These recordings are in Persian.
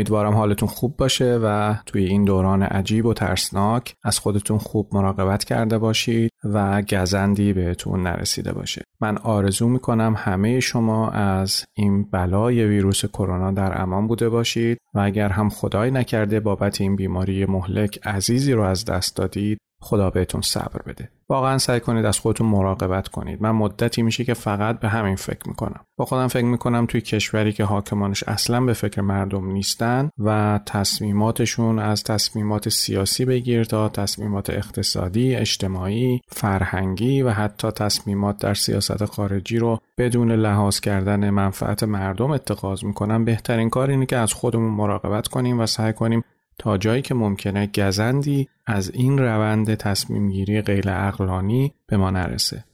امیدوارم حالتون خوب باشه و توی این دوران عجیب و ترسناک از خودتون خوب مراقبت کرده باشید و گزندی بهتون نرسیده باشه. من آرزو می‌کنم همه شما از این بلای ویروس کرونا در امان بوده باشید و اگر هم خدای نکرده بابت این بیماری مهلک عزیزی رو از دست دادید خدا بهتون صبر بده. واقعا سعی کنید از خودتون مراقبت کنید. من مدتی میشه که فقط به همین فکر می‌کنم. با خودم فکر می‌کنم توی کشوری که حاکمانش اصلا به فکر مردم نیستن و تصمیماتشون از تصمیمات سیاسی بگیر تا تصمیمات اقتصادی اجتماعی فرهنگی و حتی تصمیمات در سیاست خارجی رو بدون لحاظ کردن منفعت مردم اتخاذ می‌کنم. بهترین کار اینه که از خودمون مراقبت کنیم و سعی کنیم تا جایی که ممکنه گزندی از این روند تصمیم گیری غیر اقلانی به ما نرسه.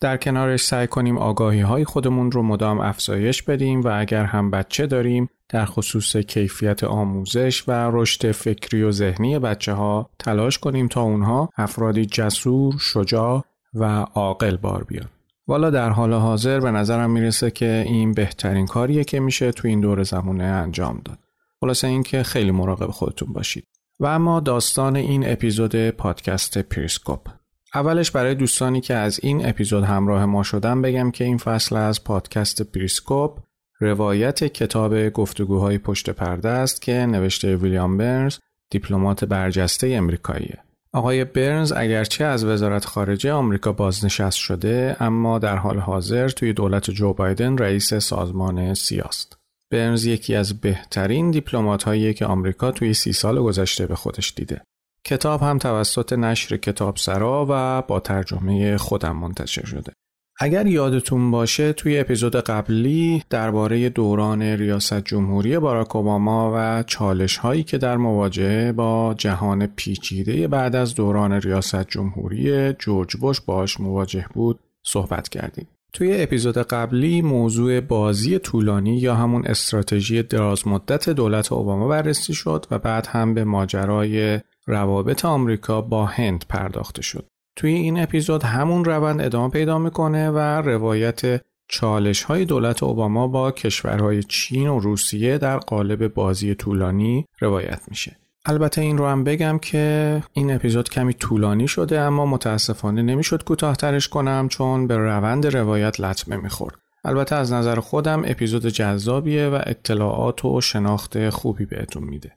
در کنارش سعی کنیم آگاهی های خودمون رو مدام افزایش بدیم و اگر هم بچه داریم در خصوص کیفیت آموزش و رشد فکری و ذهنی بچه ها تلاش کنیم تا اونها افرادی جسور، شجاع و عاقل بار بیان. والا در حال حاضر به نظرم می‌رسه که این بهترین کاریه که میشه تو این دور و زمانه انجام داد. خلاصه اینکه خیلی مراقب خودتون باشید و اما داستان این اپیزود پادکست پریسکوپ اولش برای دوستانی که از این اپیزود همراه ما شدن بگم که این فصل از پادکست پریسکوپ روایت کتاب گفتگوهای پشت پرده است که نوشته ویلیام برنز دیپلمات برجسته امریکاییه. آقای برنز اگرچه از وزارت خارجه آمریکا بازنشست شده اما در حال حاضر توی دولت جو بایدن رئیس سازمان سیاست. برنز یکی از بهترین دیپلمات هایی که آمریکا توی سی سال گذشته به خودش دیده. کتاب هم توسط نشر کتاب سرا و با ترجمه خودم منتشر شده. اگر یادتون باشه توی اپیزود قبلی درباره دوران ریاست جمهوری باراک اوباما و چالش هایی که در مواجهه با جهان پیچیده بعد از دوران ریاست جمهوری جورج بوش باش مواجه بود صحبت کردیم. توی اپیزود قبلی موضوع بازی طولانی یا همون استراتژی دراز مدت دولت اوباما بررسی شد و بعد هم به ماجرای روابط آمریکا با هند پرداخته شد. توی این اپیزود همون روند ادامه پیدا می‌کنه و روایت چالش های دولت اوباما با کشورهای چین و روسیه در قالب بازی طولانی روایت میشه. البته این رو هم بگم که این اپیزود کمی طولانی شده اما متاسفانه نمی‌شد کوتاهترش کنم چون به روند روایت لطمه می‌خورد. البته از نظر خودم اپیزود جذابیه و اطلاعات و شناخت خوبی بهتون میده.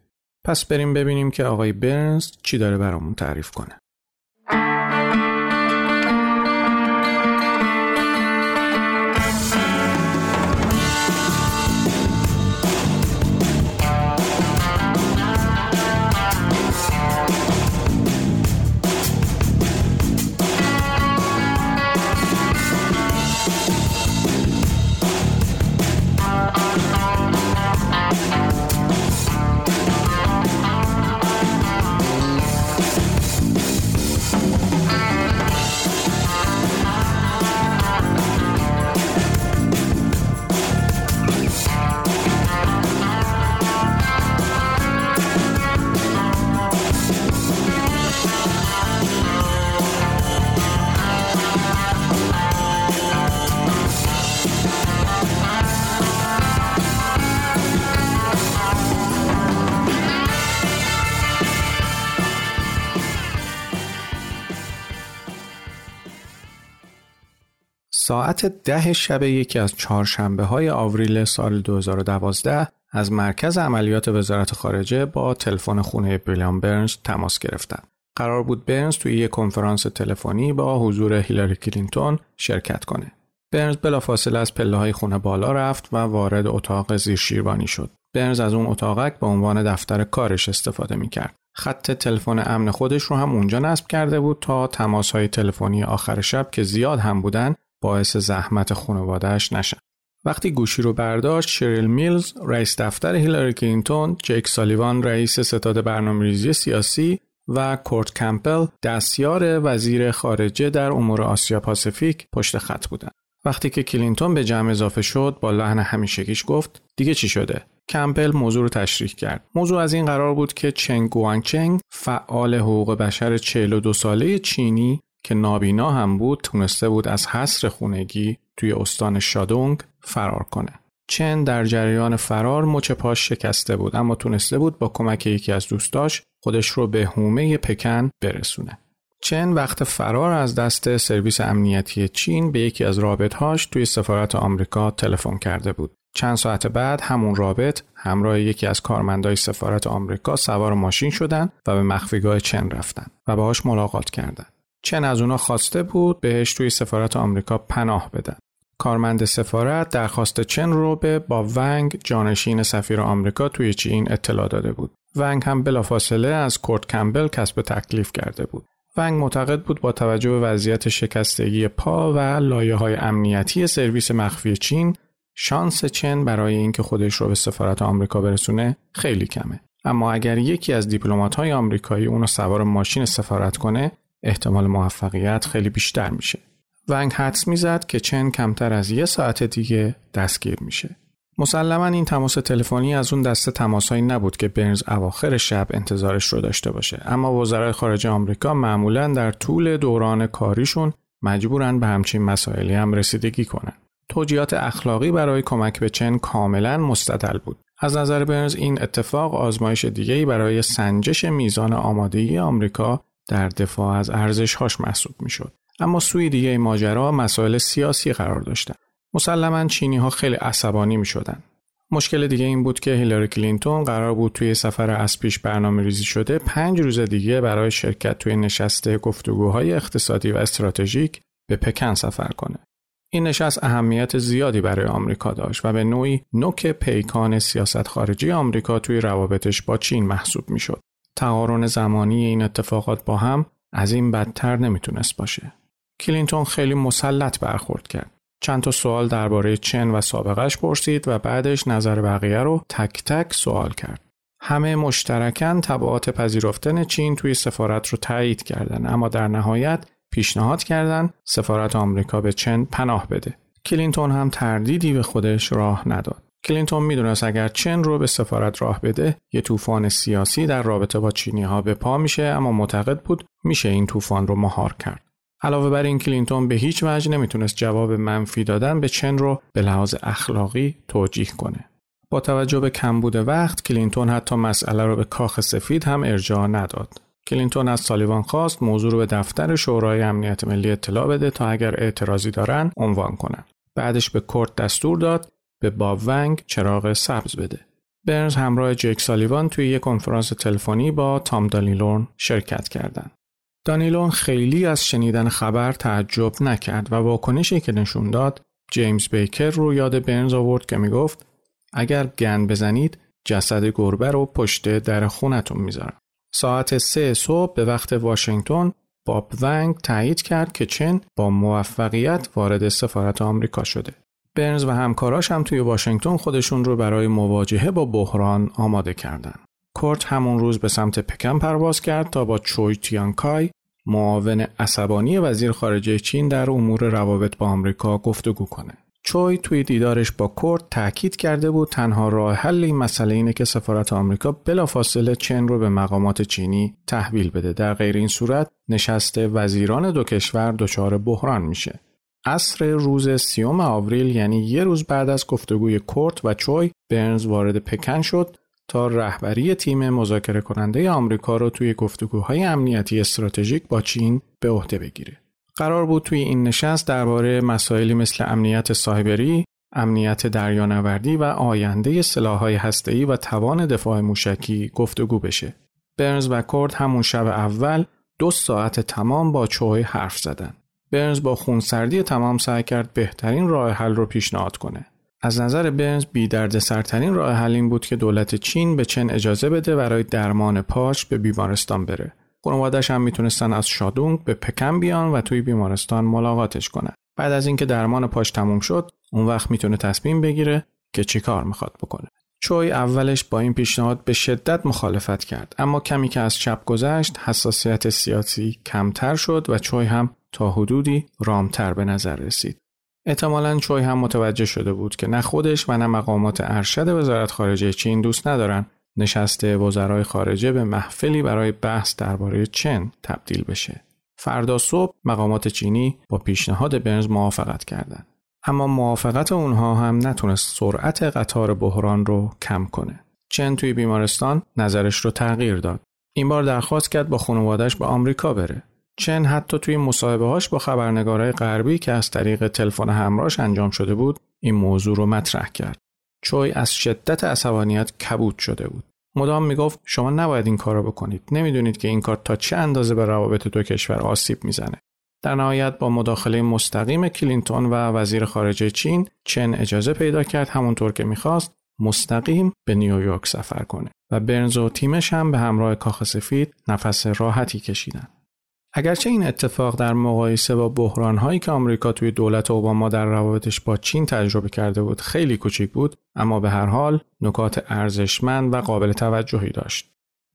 پس بریم ببینیم که آقای برنز چی داره برامون تعریف کنه. ساعت ده شب یکی از چهارشنبه های آوریل سال 2012 از مرکز عملیات وزارت خارجه با تلفن خونه بیلیام برنز تماس گرفتند. قرار بود برنز توی یک کنفرانس تلفنی با حضور هیلاری کلینتون شرکت کنه. برنز بلافاصله از پله های خونه بالا رفت و وارد اتاق زیر شیروانی شد. برنز از اون اتاقک به عنوان دفتر کارش استفاده می‌کرد. خط تلفن امن خودش رو هم اونجا نصب کرده بود تا تماس های تلفنی آخر شب که زیاد هم بودن باعث زحمت خانوادهش نشن. وقتی گوشی رو برداشت شریل میلز رئیس دفتر هیلاری کلینتون، جیک سالیوان رئیس ستاد برنامه‌ریزی سیاسی و کورت کمپل دستیار وزیر خارجه در امور آسیا پاسیفیک پشت خط بودند. وقتی که کلینتون به جمع اضافه شد با لحن همیشگیش گفت دیگه چی شده کمپل موضوع رو تشریح کرد موضوع از این قرار بود که چنگ چنگ فعال حقوق بشر 42 ساله چینی که نابینا هم بود تونسته بود از حصر خونگی توی استان شادونگ فرار کنه چن در جریان فرار مچ پاش شکسته بود اما تونسته بود با کمک یکی از دوستاش خودش رو به هومه پکن برسونه چن وقت فرار از دست سرویس امنیتی چین به یکی از رابطهاش توی سفارت آمریکا تلفن کرده بود. چند ساعت بعد همون رابط همراه یکی از کارمندای سفارت آمریکا سوار ماشین شدن و به مخفیگاه چن رفتن و باهاش ملاقات کردند. چن از اونا خواسته بود بهش توی سفارت آمریکا پناه بدن. کارمند سفارت درخواست چن رو به با ونگ جانشین سفیر آمریکا توی چین اطلاع داده بود. ونگ هم بلافاصله از کورت کمبل کسب تکلیف کرده بود. ونگ معتقد بود با توجه به وضعیت شکستگی پا و لایه های امنیتی سرویس مخفی چین شانس چن برای اینکه خودش رو به سفارت آمریکا برسونه خیلی کمه اما اگر یکی از دیپلمات های آمریکایی اونو سوار ماشین سفارت کنه احتمال موفقیت خیلی بیشتر میشه. ونگ حدس می‌زد که چن کمتر از یه ساعت دیگه دستگیر میشه. مسلما این تماس تلفنی از اون دسته تماسهایی نبود که برنز اواخر شب انتظارش رو داشته باشه. اما وزرای خارجه آمریکا معمولا در طول دوران کاریشون مجبورن به همچین مسائلی هم رسیدگی کنن. توجیهات اخلاقی برای کمک به چن کاملا مستدل بود. از نظر برنز این اتفاق آزمایش دیگری برای سنجش میزان آمادگی آمریکا در دفاع از ارزشهاش محسوب می‌شد اما سوی دیگه ماجرا مسائل سیاسی قرار داشتند مسلما چینی ها خیلی عصبانی می شدن. مشکل دیگه این بود که هیلاری کلینتون قرار بود توی سفر از پیش برنامه ریزی شده پنج روز دیگه برای شرکت توی نشست گفتگوهای اقتصادی و استراتژیک به پکن سفر کنه. این نشست اهمیت زیادی برای آمریکا داشت و به نوعی نوک پیکان سیاست خارجی آمریکا توی روابطش با چین محسوب می شد. تقارن زمانی این اتفاقات با هم از این بدتر نمی‌تونست باشه. کلینتون خیلی مسلط برخورد کرد. چند تا سوال درباره چن و سابقه‌ش پرسید و بعدش نظر بقیه رو تک تک سوال کرد. همه مشترکاً تبعات پذیرفتن چن توی سفارت رو تایید کردن اما در نهایت پیشنهاد کردن سفارت آمریکا به چن پناه بده. کلینتون هم تردیدی به خودش راه نداد. کلینتون می‌دونست اگر چن رو به سفارت راه بده یه طوفان سیاسی در رابطه با چینی ها به پا میشه اما معتقد بود میشه این طوفان رو مهار کرد. علاوه بر این کلینتون به هیچ وجه نمی‌تونست جواب منفی دادن به چن رو به لحاظ اخلاقی توجیه کنه. با توجه به کمبود وقت کلینتون حتی مسئله رو به کاخ سفید هم ارجاع نداد. کلینتون از سالیوان خواست موضوع رو به دفتر شورای امنیت ملی اطلاع بده تا اگر اعتراضی دارن عنوان کنن. بعدش به کورت دستور داد به باب ونگ چراغ سبز بده. برنز همراه جک سالیوان توی یک کنفرانس تلفنی با تام دانیلون شرکت کردند. دانیلون خیلی از شنیدن خبر تعجب نکرد و واکنشی که نشون داد جیمز بیکر رو یاد برنز آورد که می‌گفت اگر گند بزنید جسد گربه رو پشت در خونتون می‌ذارم. ساعت سه صبح به وقت واشنگتن باب ونگ تایید کرد که چن با موفقیت وارد سفارت آمریکا شده. برنز و همکاراش هم توی واشنگتن خودشون رو برای مواجهه با بحران آماده کردند. کورت همون روز به سمت پکن پرواز کرد تا با چوی تیانکای معاون عصبانی وزیر خارجه چین در امور روابط با آمریکا گفتگو کنه. چوی توی دیدارش با کورت تاکید کرده بود تنها راه حل این مسئله اینه که سفارت آمریکا بلافاصله چین رو به مقامات چینی تحویل بده در غیر این صورت نشست وزیران دو کشور دچار بحران میشه عصر روز سیوم آوریل یعنی یه روز بعد از گفتگوی کورت و چوی برنز وارد پکن شد تا رهبری تیم مذاکره کننده آمریکا رو توی گفتگوهای امنیتی استراتژیک با چین به عهده بگیره. قرار بود توی این نشست درباره مسائلی مثل امنیت سایبری، امنیت دریانوردی و آینده سلاح‌های هسته‌ای و توان دفاع موشکی گفتگو بشه. برنز و کورد همون شب اول دو ساعت تمام با چوی حرف زدن. برنز با خونسردی تمام سعی کرد بهترین راه حل رو پیشنهاد کنه. از نظر برنز بی درد سرترین راه حل این بود که دولت چین به چن اجازه بده برای درمان پاش به بیمارستان بره. خانوادش هم می‌تونستن از شادونگ به پکن بیان و توی بیمارستان ملاقاتش کنن. بعد از اینکه درمان پاش تموم شد، اون وقت می‌تونه تصمیم بگیره که چی کار می‌خواد بکنه. چوی اولش با این پیشنهاد به شدت مخالفت کرد اما کمی که از چپ گذشت حساسیت سیاسی کمتر شد و چوی هم تا حدودی رامتر به نظر رسید. احتمالا چوی هم متوجه شده بود که نه خودش و نه مقامات ارشد وزارت خارجه چین دوست ندارن نشسته وزرای خارجه به محفلی برای بحث درباره چین تبدیل بشه. فردا صبح مقامات چینی با پیشنهاد برنز موافقت کردند. اما موافقت اونها هم نتونست سرعت قطار بحران رو کم کنه. چن توی بیمارستان نظرش رو تغییر داد. این بار درخواست کرد با خانوادش به آمریکا بره. چن حتی توی مصاحبه‌هاش با خبرنگارای غربی که از طریق تلفن همراهش انجام شده بود، این موضوع رو مطرح کرد. چوی از شدت عصبانیت کبود شده بود. مدام می‌گفت شما نباید این کارو بکنید. نمی‌دونید که این کار تا چه اندازه به روابط دو کشور آسیب می‌زنه. در نهایت با مداخله مستقیم کلینتون و وزیر خارجه چین چن اجازه پیدا کرد همونطور که می‌خواست مستقیم به نیویورک سفر کنه و برنز و تیمش هم به همراه کاخ سفید نفس راحتی کشیدن. اگرچه این اتفاق در مقایسه با بحرانهایی که آمریکا توی دولت اوباما در روابطش با چین تجربه کرده بود خیلی کوچیک بود اما به هر حال نکات ارزشمند و قابل توجهی داشت.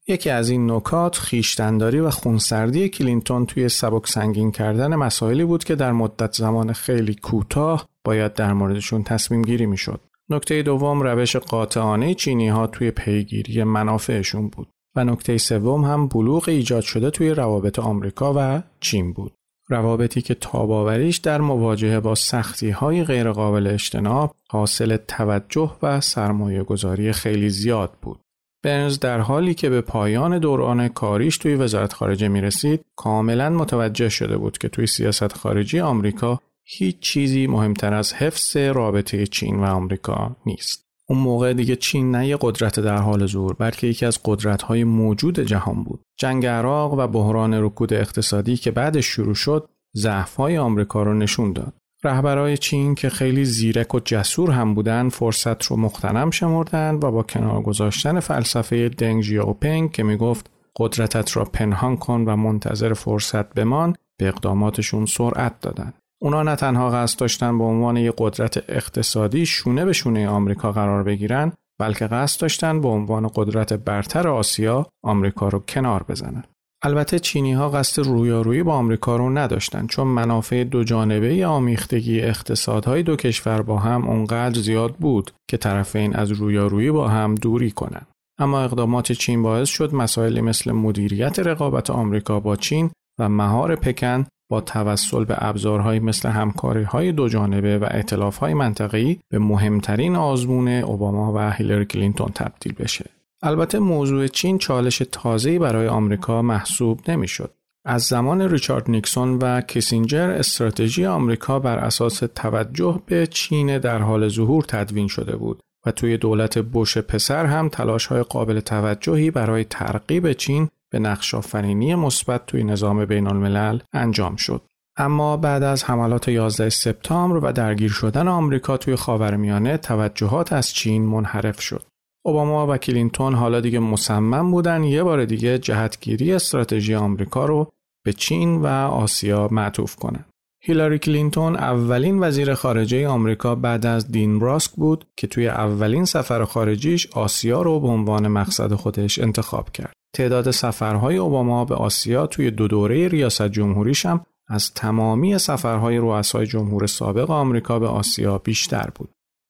یکی از این نکات خیشتنداری و خونسردی کلینتون توی سبک سنگین کردن مسائلی بود که در مدت زمان خیلی کوتاه باید در موردشون تصمیم گیری می‌شد. نکته دوم روش قاطعانه چینی ها توی پیگیری منافعشون بود و نکته سوم هم بلوغ ایجاد شده توی روابط آمریکا و چین بود. روابطی که تاباوریش در مواجهه با سختی های غیرقابل اجتناب حاصل توجه و سرمایه گذاری خیلی زیاد بود. برنز در حالی که به پایان دوران کاریش توی وزارت خارجه می رسید کاملا متوجه شده بود که توی سیاست خارجی آمریکا هیچ چیزی مهمتر از حفظ رابطه چین و آمریکا نیست. اون موقع دیگه چین نه یه قدرت در حال ظهور بلکه یکی از قدرت‌های موجود جهان بود. جنگ عراق و بحران رکود اقتصادی که بعدش شروع شد ضعف‌های آمریکا رو نشون داد. رهبرای چین که خیلی زیرک و جسور هم بودن فرصت رو مختنم شمردند و با کنار گذاشتن فلسفه دنگ ژیاوپنگ که می‌گفت قدرتت را پنهان کن و منتظر فرصت بمان به اقداماتشون سرعت دادن. اونا نه تنها قصد داشتن به عنوان یک قدرت اقتصادی شونه به شونه آمریکا قرار بگیرن بلکه قصد داشتن به عنوان قدرت برتر آسیا آمریکا رو کنار بزنن. البته چینی ها قصد رویارویی با آمریکا رو نداشتند چون منافع دو جانبه آمیختگی اقتصادهای دو کشور با هم اونقدر زیاد بود که طرفین از رویارویی با هم دوری کنند. اما اقدامات چین باعث شد مسائلی مثل مدیریت رقابت آمریکا با چین و مهار پکن با توسل به ابزارهایی مثل همکاری های دو جانبه و اعتلاف های منطقه‌ای به مهمترین آزمون اوباما و هیلری کلینتون تبدیل بشه. البته موضوع چین چالش تازه‌ای برای آمریکا محسوب نمی‌شد. از زمان ریچارد نیکسون و کیسینجر استراتژی آمریکا بر اساس توجه به چین در حال ظهور تدوین شده بود و توی دولت بوش پسر هم تلاش های قابل توجهی برای ترقیب چین به نقش آفرینی مثبت توی نظام بین الملل انجام شد. اما بعد از حملات 11 سپتامبر و درگیر شدن آمریکا توی خاورمیانه توجهات از چین منحرف شد. اوباما و کلینتون حالا دیگه مصمم بودن یه بار دیگه جهتگیری استراتژی آمریکا رو به چین و آسیا معطوف کنند. هیلاری کلینتون اولین وزیر خارجه آمریکا بعد از دین راسک بود که توی اولین سفر خارجیش آسیا رو به عنوان مقصد خودش انتخاب کرد. تعداد سفرهای اوباما به آسیا توی دو دوره ریاست جمهوریش هم از تمامی سفرهای رؤسای جمهور سابق آمریکا به آسیا بیشتر بود.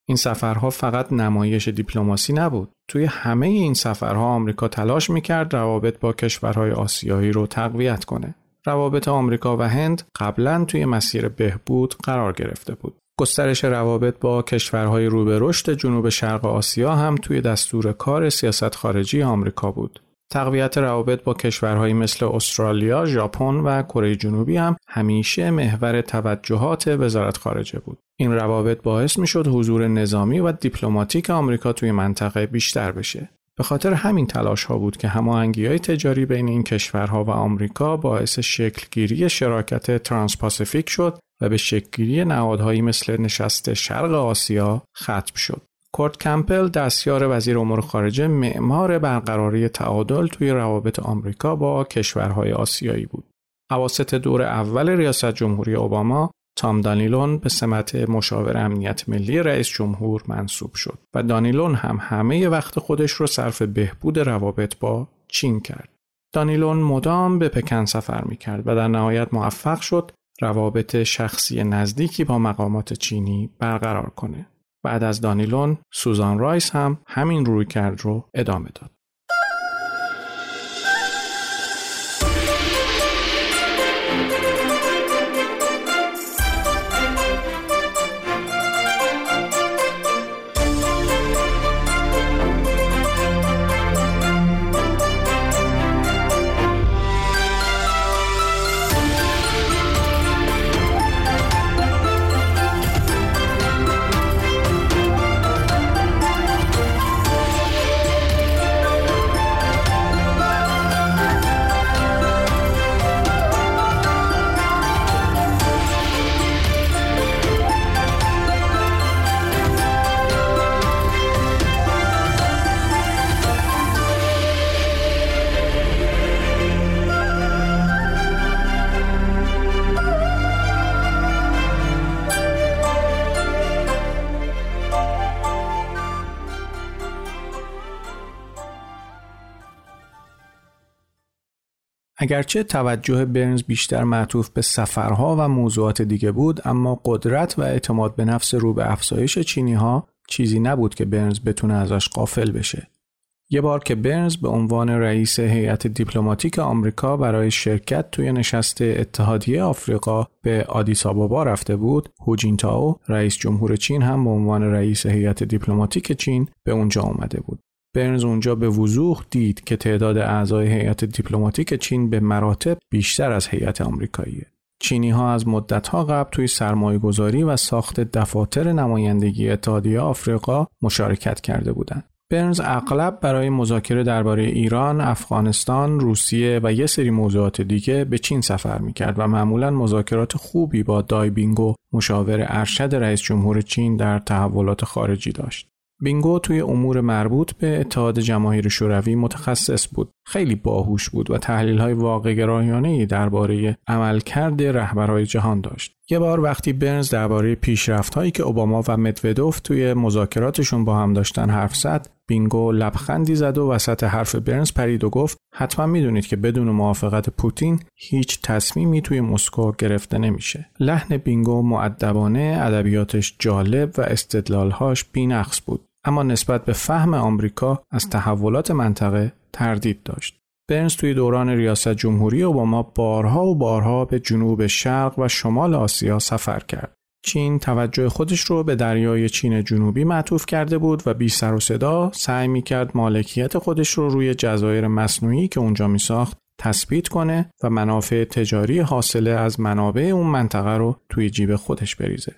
این سفرها فقط نمایش دیپلماسی نبود. توی همه این سفرها آمریکا تلاش می‌کرد روابط با کشورهای آسیایی رو تقویت کنه. روابط آمریکا و هند قبلا توی مسیر بهبود قرار گرفته بود. گسترش روابط با کشورهای رو به رشد جنوب شرق آسیا هم توی دستور کار سیاست خارجی آمریکا بود. تقویت روابط با کشورهایی مثل استرالیا، ژاپن و کره جنوبی هم همیشه محور توجهات وزارت خارجه بود. این روابط باعث می شد حضور نظامی و دیپلماتیک آمریکا توی منطقه بیشتر بشه. به خاطر همین تلاش ها بود که هماهنگی های تجاری بین این کشورها و آمریکا باعث شکلگیری شراکت ترانسپاسیفیک شد و به شکلگیری نهادهایی مثل نشست شرق آسیا ختم شد. کورت کمپل دستیار وزیر امور خارجه معمار برقراری تعادل توی روابط آمریکا با کشورهای آسیایی بود. اواسط دور اول ریاست جمهوری اوباما تام دانیلون به سمت مشاور امنیت ملی رئیس جمهور منصوب شد و دانیلون هم همه وقت خودش رو صرف بهبود روابط با چین کرد. دانیلون مدام به پکن سفر می کرد و در نهایت موفق شد روابط شخصی نزدیکی با مقامات چینی برقرار کنه. بعد از دانیلون سوزان رایس هم همین روی کرد رو ادامه داد. اگرچه توجه برنز بیشتر معطوف به سفرها و موضوعات دیگه بود اما قدرت و اعتماد به نفس رو به افزایش چینی ها چیزی نبود که برنز بتونه ازش غافل بشه. یه بار که برنز به عنوان رئیس هیئت دیپلماتیک آمریکا برای شرکت توی نشست اتحادیه آفریقا به آدیس آبابا رفته بود، هوجینتاو رئیس جمهور چین هم به عنوان رئیس هیئت دیپلماتیک چین به اونجا اومده بود. برنز اونجا به وضوح دید که تعداد اعضای هیئت دیپلماتیک چین به مراتب بیشتر از هیئت آمریکاییه. چینی ها از مدت ها قبل توی سرمایه گذاری و ساخت دفاتر نمایندگی اتحادیه آفریقا مشارکت کرده بودند. برنز اغلب برای مذاکره درباره ایران، افغانستان، روسیه و یه سری موضوعات دیگه به چین سفر می‌کرد و معمولا مذاکرات خوبی با دای بینگو مشاور ارشد رئیس جمهور چین در تحولات خارجی داشت. بینگو توی امور مربوط به اتحاد جماهیر شوروی متخصص بود. خیلی باهوش بود و تحلیل های واقع درباره عملکرد رهبرهای جهان داشت. یه بار وقتی برنز درباره پیشرفت هایی که اوباما و مدودوف توی مذاکراتشون با هم داشتن حرف زد، بینگو لبخندی زد و وسط حرف برنز پرید و گفت حتما می‌دونید که بدون موافقت پوتین هیچ تصمیمی توی مسکو گرفته نمیشه. لحن بینگو معدبانه، ادبیاتش جالب و استدلالهاش بینقص بود. اما نسبت به فهم آمریکا از تحولات منطقه تردید داشت. برنز توی دوران ریاست جمهوری اوباما بارها و بارها به جنوب شرق و شمال آسیا سفر کرد. چین توجه خودش رو به دریای چین جنوبی معطوف کرده بود و بی سر و صدا سعی می کرد مالکیت خودش رو روی جزایر مصنوعی که اونجا می ساخت تثبیت کنه و منافع تجاری حاصله از منابع اون منطقه رو توی جیب خودش بریزه.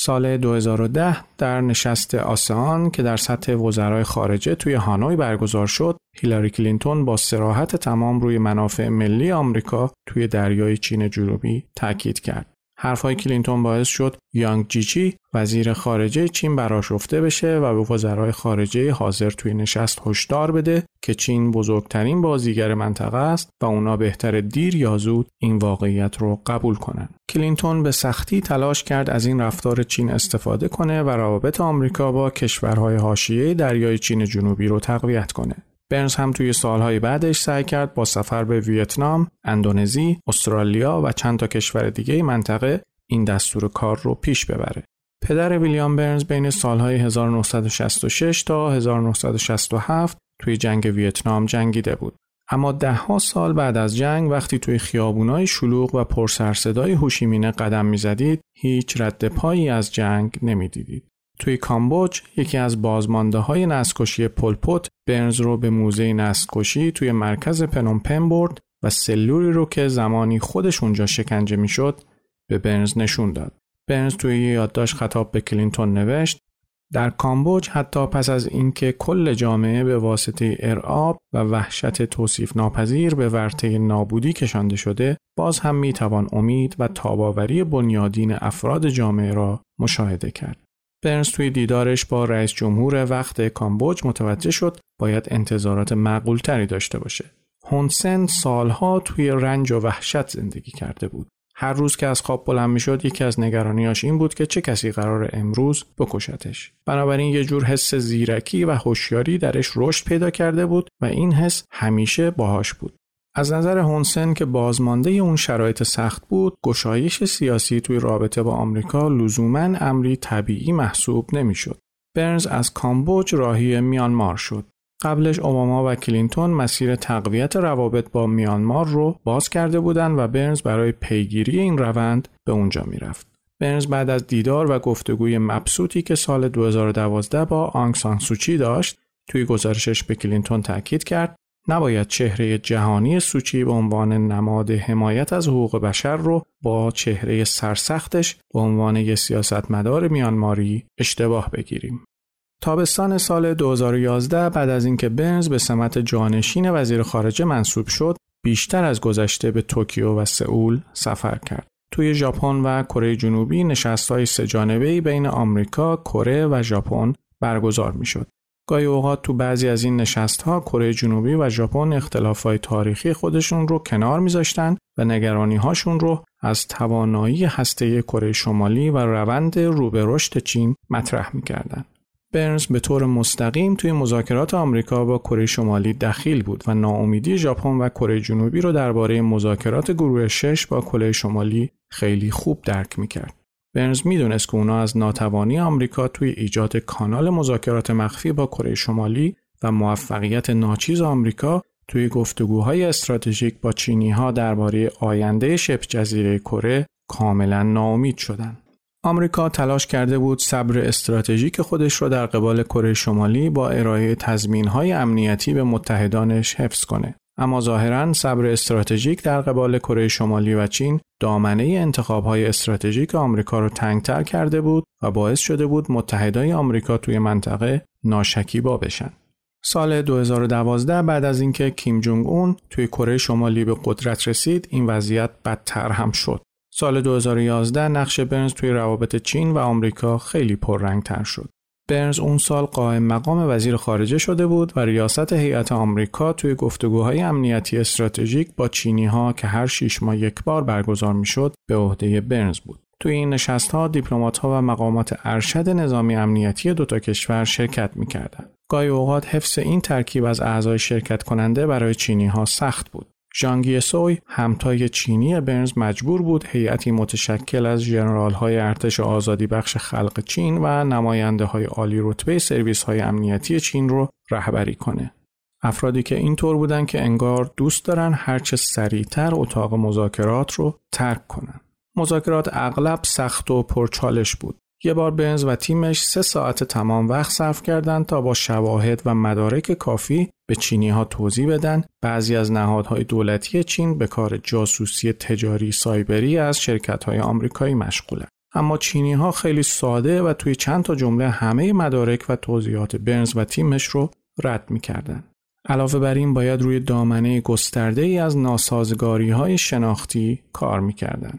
سال 2010 در نشست آسان که در سطح وزرای خارجه توی هانوی برگزار شد، هیلاری کلینتون با سراحت تمام روی منافع ملی آمریکا توی دریای چین جنوبی تاکید کرد. حرفهای کلینتون باعث شد یانگ جیچی وزیر خارجه چین براشفته بشه و به وزرای خارجه حاضر توی نشست هشدار بده که چین بزرگترین بازیگر منطقه است و اونا بهتر دیر یا زود این واقعیت رو قبول کنن. کلینتون به سختی تلاش کرد از این رفتار چین استفاده کنه و روابط آمریکا با کشورهای حاشیه دریای چین جنوبی رو تقویت کنه. برنز هم توی سالهای بعدش سعی کرد با سفر به ویتنام، اندونزی، استرالیا و چند تا کشور دیگه منطقه این دستور کار رو پیش ببره. پدر ویلیام برنز بین سالهای 1966 تا 1967 توی جنگ ویتنام جنگیده بود. اما دهها سال بعد از جنگ وقتی توی خیابونای شلوغ و پرسرصدای هوشیمینه قدم می‌زدید هیچ رد پایی از جنگ نمی‌دیدید. توی کامبوج یکی از بازمانده های نسکشی پلپوت برنز رو به موزه نسکشی توی مرکز پنومپن برد و سلولی رو که زمانی خودش اونجا شکنجه می‌شد به برنز نشون داد. برنز توی یادداشت خطاب به کلینتون نوشت در کامبوج حتی پس از اینکه کل جامعه به واسطه ارعاب و وحشت توصیف ناپذیر به ورطه نابودی کشانده شده باز هم می توان امید و تاباوری بنیادین افراد جامعه را مشاهده کرد. برنز توی دیدارش با رئیس جمهور وقت کامبوج متوجه شد باید انتظارات معقولتری داشته باشه. هونسن سالها توی رنج و وحشت زندگی کرده بود. هر روز که از خواب بلند می‌شد یکی از نگرانیاش این بود که چه کسی قرار امروز بکشتش بنابراین یه جور حس زیرکی و هوشیاری درش رشد پیدا کرده بود و این حس همیشه باهاش بود از نظر هونسن که بازمانده اون شرایط سخت بود گشایش سیاسی توی رابطه با آمریکا لزوما امری طبیعی محسوب نمی‌شد برنز از کامبوج راهی میانمار شد قبلش اوباما و کلینتون مسیر تقویت روابط با میانمار رو باز کرده بودند و برنز برای پیگیری این روند به اونجا می‌رفت. برنز بعد از دیدار و گفتگوی مبسوطی که سال 2012 با آنگ سان سوچی داشت توی گزارشش به کلینتون تاکید کرد نباید چهره جهانی سوچی به عنوان نماد حمایت از حقوق بشر رو با چهره سرسختش به عنوان یک سیاستمدار میانماری اشتباه بگیریم. تابستان سال 2011 بعد از اینکه برنز به سمت جانشین وزیر خارجه منصوب شد، بیشتر از گذشته به توکیو و سئول سفر کرد. توی ژاپن و کره جنوبی نشستهای سه‌جانبه‌ای بین آمریکا، کره و ژاپن برگزار می‌شد. گاهی اوقات تو بعضی از این نشستها کره جنوبی و ژاپن اختلافات تاریخی خودشون رو کنار میذاشتن و نگرانی هاشون رو از توانایی هسته کره شمالی و روند رو به رشد چین مطرح می‌کردند. برنز به طور مستقیم توی مذاکرات آمریکا با کره شمالی دخیل بود و ناامیدی ژاپن و کره جنوبی رو درباره مذاکرات گروه شش با کره شمالی خیلی خوب درک می‌کرد. برنز می‌دونست که اونا از ناتوانی آمریکا توی ایجاد کانال مذاکرات مخفی با کره شمالی و موفقیت ناچیز آمریکا توی گفتگوهای استراتژیک با چینی ها درباره آینده شبه جزیره کره کاملا ناامید شدند. آمریکا تلاش کرده بود صبر استراتژیک خودش را در قبال کره شمالی با ارائه تضمین‌های امنیتی به متحدانش حفظ کنه. اما ظاهرا صبر استراتژیک در قبال کره شمالی و چین دامنه انتخابهای استراتژیک آمریکا را تنگتر کرده بود و باعث شده بود متحدای آمریکا توی منطقه ناشکیبا بشن. سال 2012 بعد از اینکه کیم جونگ اون توی کره شمالی به قدرت رسید این وضعیت بدتر هم شد. سال 2011 نقش برنز توی روابط چین و آمریکا خیلی پررنگتر شد. برنز اون سال قائم مقام وزیر خارجه شده بود و ریاست هیئت آمریکا توی گفتگوهای امنیتی استراتژیک با چینی ها که هر شیش ماه یک بار برگزار می‌شد به عهده برنز بود. توی این نشست ها دیپلمات ها و مقامات ارشد نظامی امنیتی دو تا کشور شرکت می‌کردند. گاهی اوقات حفظ این ترکیب از اعضای شرکت کننده برای چینی ها سخت بود. ژانگ یسوی همتای چینی برنز مجبور بود هیئتی متشکل از ژنرال های ارتش آزادی بخش خلق چین و نماینده های عالی رتبه سرویس های امنیتی چین رو رهبری کنه. افرادی که اینطور بودن که انگار دوست دارن هرچه سریعتر اتاق مذاکرات رو ترک کنن. مذاکرات اغلب سخت و پرچالش بود. یه بار برنز و تیمش سه ساعت تمام وقت صرف کردند تا با شواهد و مدارک کافی به چینی ها توضیح بدن بعضی از نهادهای دولتی چین به کار جاسوسی تجاری سایبری از شرکت های آمریکایی مشغولن. اما چینی ها خیلی ساده و توی چند تا جمله همه مدارک و توضیحات برنز و تیمش رو رد می‌کردن. علاوه بر این باید روی دامنه گسترده ای از ناسازگاری های شناختی کار می‌کردن.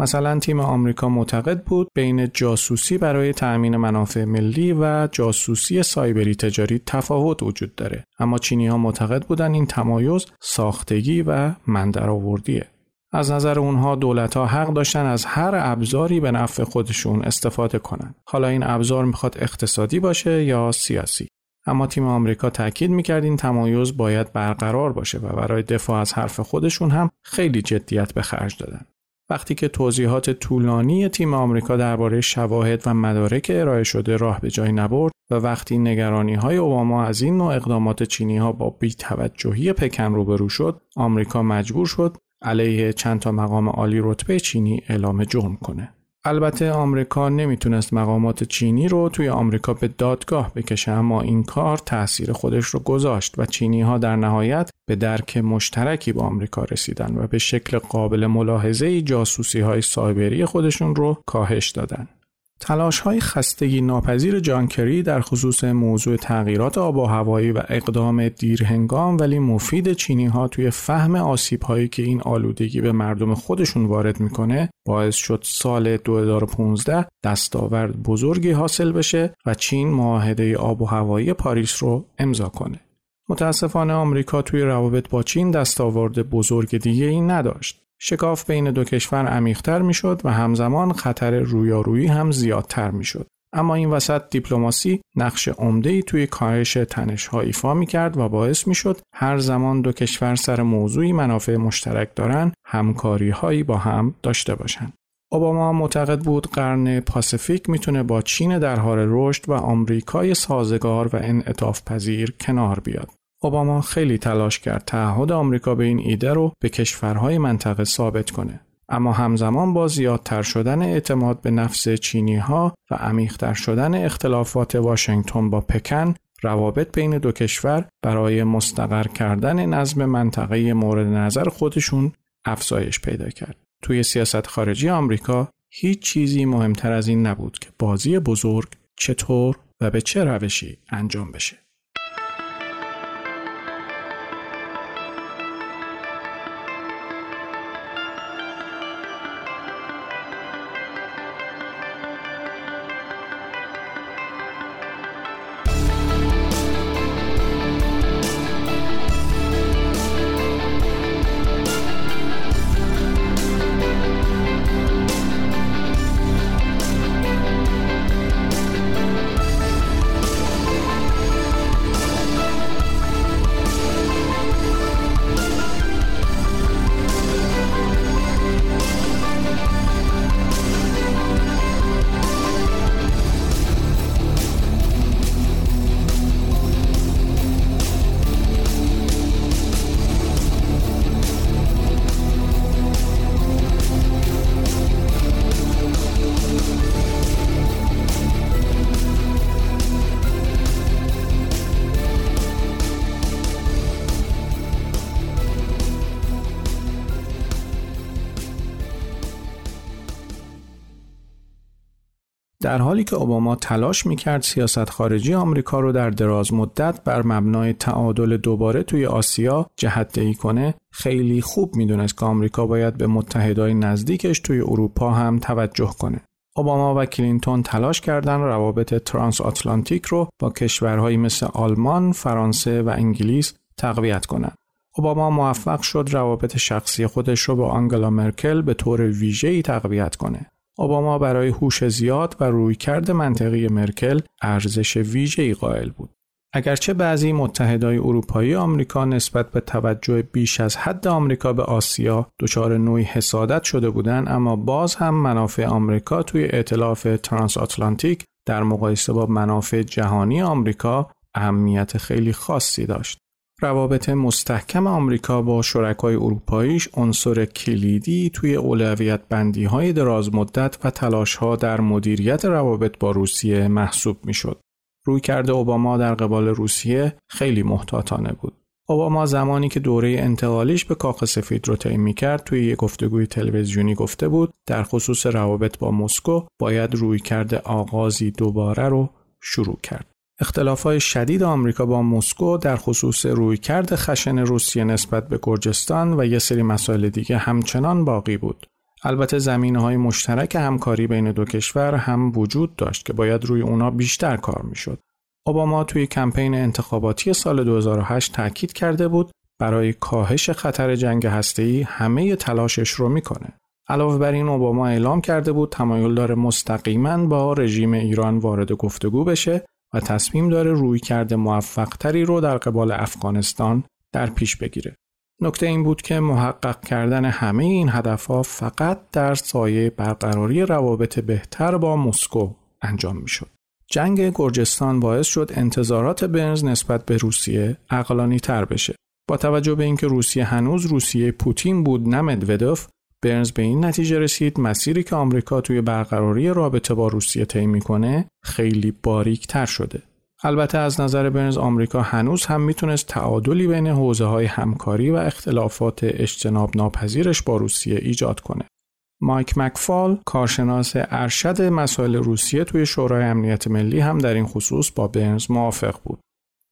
مثلا تیم آمریکا معتقد بود بین جاسوسی برای تأمین منافع ملی و جاسوسی سایبری تجاری تفاوت وجود داره اما چینی ها معتقد بودن این تمایز ساختگی و مندرآوردیه از نظر اونها دولت ها حق داشتن از هر ابزاری به نفع خودشون استفاده کنند. حالا این ابزار می‌خواد اقتصادی باشه یا سیاسی. اما تیم آمریکا تاکید می‌کرد این تمایز باید برقرار باشه و برای دفاع از حرف خودشون هم خیلی جدیت به خرج دادن. وقتی که توضیحات طولانی تیم آمریکا درباره شواهد و مدارک ارائه شده راه به جای نبرد و وقتی نگرانی های اوباما از این نوع اقدامات چینی ها با بیتوجهی پکن روبرو شد آمریکا مجبور شد علیه چند تا مقام عالی رتبه چینی اعلام جرم کنه. البته آمریکا نمی‌تونست مقامات چینی رو توی آمریکا به دادگاه بکشه اما این کار تاثیر خودش رو گذاشت و چینی ها در نهایت به درک مشترکی با آمریکا رسیدن و به شکل قابل ملاحظه جاسوسی های سایبری خودشون رو کاهش دادن. تلاش های خستگی ناپذیر جانکری در خصوص موضوع تغییرات آب و هوایی و اقدام دیرهنگام ولی مفید چینی ها توی فهم آسیب هایی که این آلودگی به مردم خودشون وارد می‌کنه باعث شد سال 2015 دستاورد بزرگی حاصل بشه و چین معاهده آب و هوایی پاریس رو امضا کنه. متاسفانه آمریکا توی روابط با چین دستاورد بزرگ دیگه این نداشت. شکاف بین دو کشور عمیقتر می‌شد و همزمان خطر رویارویی هم زیادتر می‌شد. اما این وسط دیپلماسی نقش ای توی کاهش تنشها ایفا می کرد و باعث می شد هر زمان دو کشور سر موضوعی منافع مشترک دارن همکاری هایی با هم داشته باشند. اوباما معتقد بود قرن پاسیفیک می‌تونه با چین در حال رشد و آمریکای سازگار و انعطاف پذیر کنار بیاد. اوباما خیلی تلاش کرد تعهد آمریکا به این ایده رو به کشورهای منطقه ثابت کنه. اما همزمان با زیادتر شدن اعتماد به نفس چینی ها و عمیقتر شدن اختلافات واشنگتن با پکن روابط بین دو کشور برای مستقر کردن نظم منطقه مورد نظر خودشون افزایش پیدا کرد. توی سیاست خارجی آمریکا هیچ چیزی مهمتر از این نبود که بازی بزرگ چطور و به چه روشی انجام بشه. در حالی که اوباما تلاش می‌کرد سیاست خارجی آمریکا رو در دراز مدت بر مبنای تعادل دوباره توی آسیا جهت کنه خیلی خوب می‌دونست که آمریکا باید به متحدای نزدیکش توی اروپا هم توجه کنه اوباما و کلینتون تلاش کردن روابط ترانس آتلانتیک رو با کشورهایی مثل آلمان، فرانسه و انگلیس تقویت کنند. اوباما موفق شد روابط شخصی خودش رو با آنگلا مرکل به طور ویژه‌ای تقویت کنه. اوباما برای هوش زیاد و رویکرد منطقی مرکل ارزش ویژه‌ای قائل بود. اگرچه بعضی متحدای اروپایی آمریکا نسبت به توجه بیش از حد آمریکا به آسیا دچار نوعی حسادت شده بودند اما باز هم منافع آمریکا توی ائتلاف ترانس آتلانتیک در مقایسه با منافع جهانی آمریکا اهمیت خیلی خاصی داشت. روابط مستحکم آمریکا با شرکای اروپاییش عنصر کلیدی توی اولویت بندی های دراز مدت و تلاش ها در مدیریت روابط با روسیه محسوب می شد. روی کرده اوباما در قبال روسیه خیلی محتاطانه بود. اوباما زمانی که دوره انتقالیش به کاخ سفید رو طی می کرد توی یک گفتگوی تلویزیونی گفته بود در خصوص روابط با مسکو باید روی کرده آغازی دوباره رو شروع کرد. اختلافات شدید آمریکا با مسکو در خصوص رویکرد خشن روسیه نسبت به گرجستان و یه سری مسائل دیگه همچنان باقی بود. البته زمینه های مشترک همکاری بین دو کشور هم وجود داشت که باید روی اونا بیشتر کار می‌شد. اوباما توی کمپین انتخاباتی سال 2008 تاکید کرده بود برای کاهش خطر جنگ هسته‌ای همه تلاشش رو می‌کنه. علاوه بر این اوباما اعلام کرده بود تمایل داره مستقیما با رژیم ایران وارد گفتگو بشه و تصمیم داره روی کرده موفقتری رو در قبال افغانستان در پیش بگیره. نکته این بود که محقق کردن همه این هدفها فقط در سایه برقراری روابط بهتر با مسکو انجام می شد. جنگ گرجستان باعث شد انتظارات برنز نسبت به روسیه اقلانی تر بشه. با توجه به اینکه روسیه هنوز روسیه پوتین بود نه مدودوف برنز به این نتیجه رسید مسیری که آمریکا توی برقراری رابطه با روسیه طی می‌کنه خیلی باریک تر شده. البته از نظر برنز آمریکا هنوز هم می‌تونست تعادلی بین حوزه های همکاری و اختلافات اجتناب ناپذیرش با روسیه ایجاد کنه. مایک مکفال کارشناس ارشد مسائل روسیه توی شورای امنیت ملی هم در این خصوص با برنز موافق بود.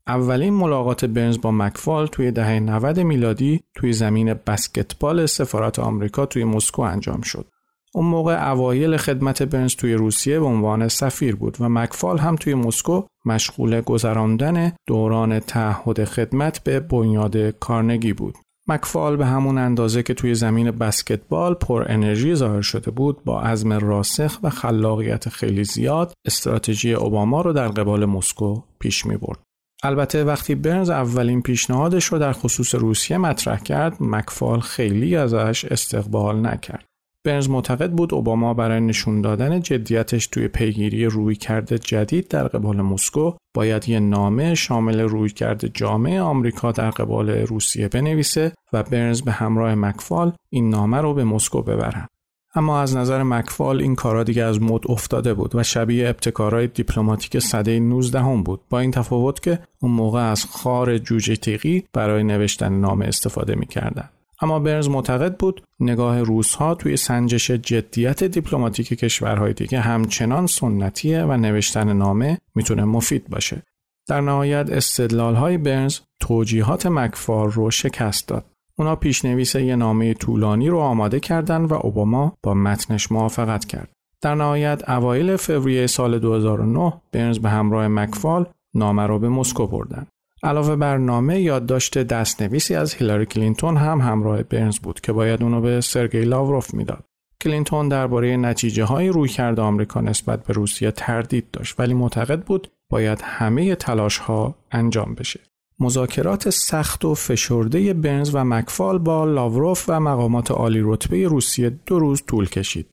اولین ملاقات برنز با مکفال توی دهه 90 میلادی توی زمین بسکتبال سفارت آمریکا توی مسکو انجام شد. اون موقع اوایل خدمت برنز توی روسیه به عنوان سفیر بود و مکفال هم توی مسکو مشغول گذراندن دوران تعهد خدمت به بنیاد کارنگی بود. مکفال به همون اندازه که توی زمین بسکتبال پر انرژی ظاهر شده بود با عزم راسخ و خلاقیت خیلی زیاد استراتژی اوباما رو در قبال مسکو پیش می برد. البته وقتی برنز اولین پیشنهادش رو در خصوص روسیه مطرح کرد مکفال خیلی ازش استقبال نکرد. برنز معتقد بود اوباما برای نشون دادن جدیتش توی پیگیری روی کرده جدید در قبال مسکو باید یه نامه شامل روی کرده جامعه آمریکا در قبال روسیه بنویسه و برنز به همراه مکفال این نامه رو به مسکو ببرن. اما از نظر مکفال این کارا دیگه از مد افتاده بود و شبیه ابتکارهای دیپلماتیک سده 19 هم بود با این تفاوت که اون موقع از خار جوجه تیغی برای نوشتن نامه استفاده می‌کردن. اما برنز معتقد بود نگاه روسها توی سنجش جدیت دیپلماتیک کشورهای دیگه همچنان سنتیه و نوشتن نامه می‌تونه مفید باشه. در نهایت استدلال های برنز توجیهات مکفار رو شکست داد. اونا پیشنویس یه نامه طولانی رو آماده کردن و اوباما با متنش موافقت کرد. در نهایت اوایل فوریه سال 2009 برنز به همراه مکفال نامه رو به مسکو بردن. علاوه بر نامه یادداشت دستنویسی از هیلاری کلینتون هم همراه برنز بود که باید اونو به سرگئی لاوروف می‌داد. کلینتون درباره نتیجه های رویکرد آمریکا نسبت به روسیه تردید داشت ولی معتقد بود باید همه تلاش ها انجام بشه. مذاکرات سخت و فشرده برنز و مکفال با لاوروف و مقامات عالی رتبه روسیه دو روز طول کشید.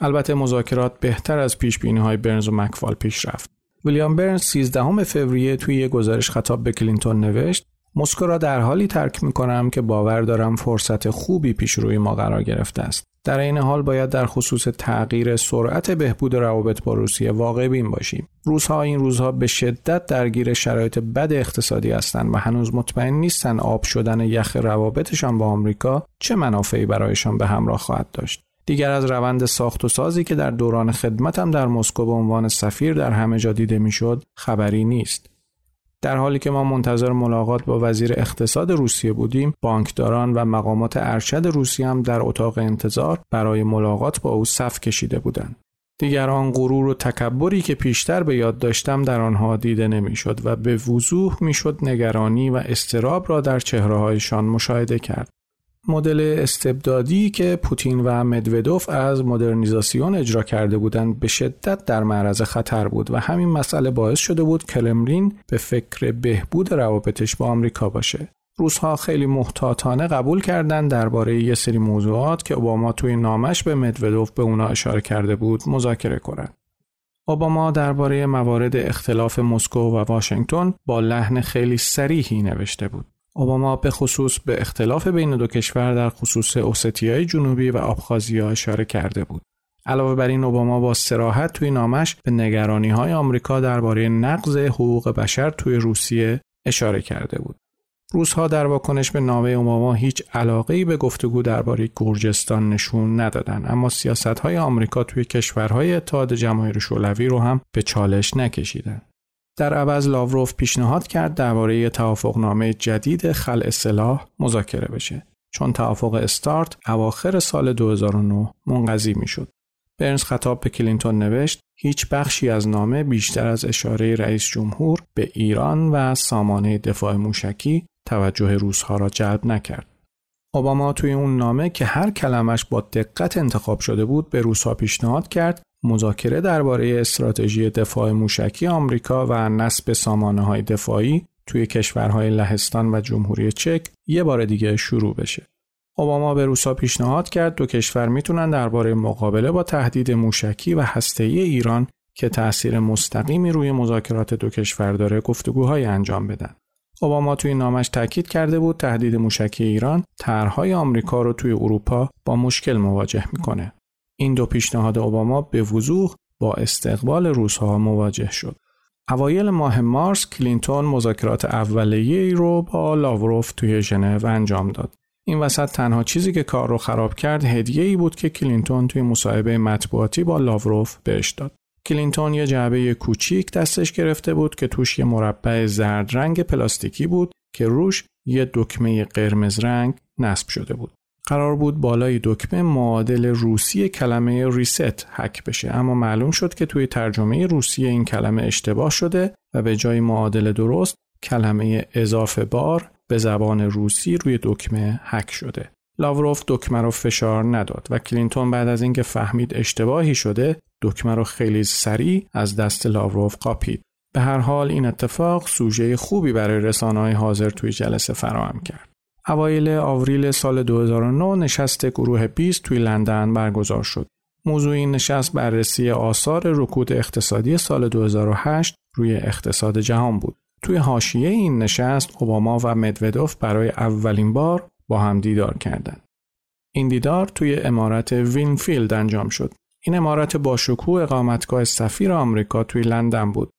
البته مذاکرات بهتر از پیش بینی های برنز و مکفال پیش رفت. ویلیام برنز 13 فوریه توی یه گزارش خطاب به کلینتون نوشت مسکو را در حالی ترک می کنم که باور دارم فرصت خوبی پیش روی ما قرار گرفته است. در این حال باید در خصوص تغییر سرعت بهبود روابط با روسیه واقع بین باشیم. روزها این روزها به شدت درگیر شرایط بد اقتصادی هستند و هنوز مطمئن نیستند آب شدن یخ روابطشان با آمریکا چه منافعی برایشان به همراه خواهد داشت. دیگر از روند ساخت و سازی که در دوران خدمتم در مسکو به عنوان سفیر در همه جا دیده می‌شد خبری نیست. در حالی که ما منتظر ملاقات با وزیر اقتصاد روسیه بودیم، بانکداران و مقامات ارشد روسیه هم در اتاق انتظار برای ملاقات با او صف کشیده بودند. دیگر آن غرور و تکبری که پیشتر به یاد داشتم در آنها دیده نمی‌شد و به وضوح می‌شد نگرانی و استراب را در چهرههایشان مشاهده کرد. مدل استبدادی که پوتین و مدودوف از مدرنیزاسیون اجرا کرده بودند به شدت در معرض خطر بود و همین مسئله باعث شده بود کلمرین به فکر بهبود روابطش با آمریکا باشه. روزها خیلی محتاطانه قبول کردند درباره یه سری موضوعات که اوباما توی نامش به مدودوف به اونا اشاره کرده بود مذاکره کنند. اوباما درباره موارد اختلاف مسکو و واشنگتن با لحن خیلی سریحی نوشته بود. اوباما به خصوص به اختلاف بین دو کشور در خصوص اوستیای جنوبی و آبخازیا اشاره کرده بود. علاوه بر این اوباما با سراحت توی نامش به نگرانی های آمریکا درباره نقض حقوق بشر توی روسیه اشاره کرده بود. روزها در واکنش به نامه اوباما هیچ علاقه به گفتگو درباره گرجستان نشون ندادن اما سیاست های آمریکا توی کشورهای اتحاد جماهیر شوروی رو هم به چالش نکشیدن. در عوض لاوروف پیشنهاد کرد درباره توافقنامه جدید خلع سلاح مذاکره بشه چون توافق استارت اواخر سال 2009 منقضی می‌شد. برنز خطاب به کلینتون نوشت هیچ بخشی از نامه بیشتر از اشاره رئیس جمهور به ایران و سامانه دفاع موشکی توجه روزها را جلب نکرد. اوباما توی اون نامه که هر کلمش با دقت انتخاب شده بود به روسها پیشنهاد کرد مذاکره درباره استراتژی دفاع موشکی آمریکا و نصب سامانه های دفاعی توی کشورهای لهستان و جمهوری چک یه بار دیگه شروع بشه. اوباما به روسا پیشنهاد کرد دو کشور می‌تونن درباره مقابله با تهدید موشکی و هسته‌ای ایران که تأثیر مستقیمی روی مذاکرات دو کشور داره گفتگوهای انجام بدن. اوباما توی نامش تاکید کرده بود تهدید موشکی ایران طرحهای آمریکا رو توی اروپا با مشکل مواجه می‌کنه. این دو پیشنهاد اوباما به وضوح با استقبال روسها مواجه شد. اوایل ماه مارس کلینتون مذاکرات اولیه ای رو با لاوروف توی ژنو انجام داد. این وسط تنها چیزی که کار رو خراب کرد هدیه ای بود که کلینتون توی مصاحبه مطبوعاتی با لاوروف بهش داد. کلینتون یه جعبه کوچیک دستش گرفته بود که توش یه مربع زرد رنگ پلاستیکی بود که روش یه دکمه قرمز رنگ نصب شده بود. قرار بود بالای دکمه معادل روسی کلمه ریست حک بشه اما معلوم شد که توی ترجمه روسی این کلمه اشتباه شده و به جای معادل درست کلمه اضافه بار به زبان روسی روی دکمه حک شده. لاوروف دکمه رو فشار نداد و کلینتون بعد از اینکه فهمید اشتباهی شده دکمه رو خیلی سریع از دست لاوروف قاپید. به هر حال این اتفاق سوژه خوبی برای رسانه‌های حاضر توی جلسه فراهم کرد. اوایل آوریل سال 2009 نشست گروه 20 توی لندن برگزار شد. موضوع این نشست بررسی آثار رکود اقتصادی سال 2008 روی اقتصاد جهان بود. توی حاشیه این نشست اوباما و مدودوف برای اولین بار با هم دیدار کردند. این دیدار توی عمارت وینفیلد انجام شد. این عمارت با شکوه اقامتگاه سفیر آمریکا توی لندن بود.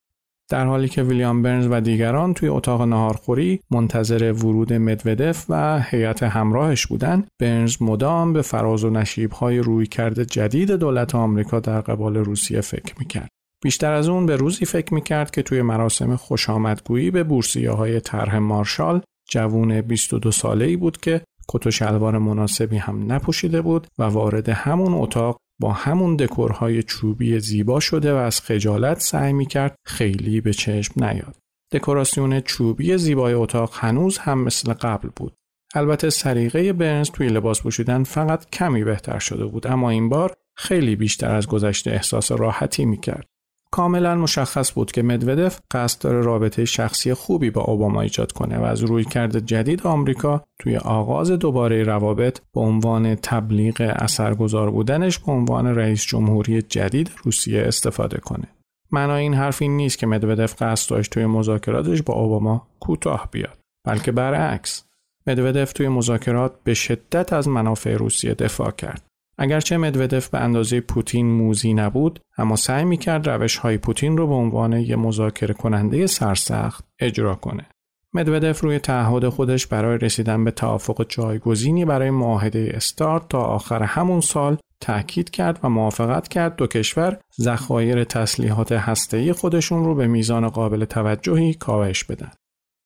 در حالی که ویلیام برنز و دیگران توی اتاق نهارخوری منتظر ورود مدودف و هیئت همراهش بودند برنز مدام به فراز و نشیبهای رویکرد جدید دولت آمریکا در قبال روسیه فکر می‌کرد. بیشتر از اون به روزی فکر می‌کرد که توی مراسم خوشامدگویی به بورسیه های طرح مارشال جوون 22 ساله ای بود که کت و شلوار مناسبی هم نپوشیده بود و وارد همون اتاق با همون دکورهای چوبی زیبا شده و از خجالت سعی می‌کرد خیلی به چشم نیاد. دکوراسیون چوبی زیبای اتاق هنوز هم مثل قبل بود. البته سریقه برنز توی لباس پوشیدن فقط کمی بهتر شده بود اما این بار خیلی بیشتر از گذشته احساس راحتی می‌کرد. کاملا مشخص بود که مدودف قصد داره رابطه شخصی خوبی با اوباما ایجاد کنه و از روی کرده جدید آمریکا توی آغاز دوباره روابط به عنوان تبلیغ اثرگذار بودنش به عنوان رئیس جمهوری جدید روسیه استفاده کنه. معنای این حرف این نیست که مدودف قصد داشت توی مذاکراتش با اوباما کوتاه بیاد بلکه برعکس مدودف توی مذاکرات به شدت از منافع روسیه دفاع کرد اگرچه مدودف به اندازه پوتین موزی نبود اما سعی می‌کرد روش های پوتین رو به عنوان یه مذاکره کننده سرسخت اجرا کنه. مدودف روی تعهد خودش برای رسیدن به توافق جایگزینی برای معاهده استارت تا آخر همون سال تأکید کرد و موافقت کرد دو کشور ذخایر تسلیحات هسته‌ای خودشون رو به میزان قابل توجهی کاهش بدن.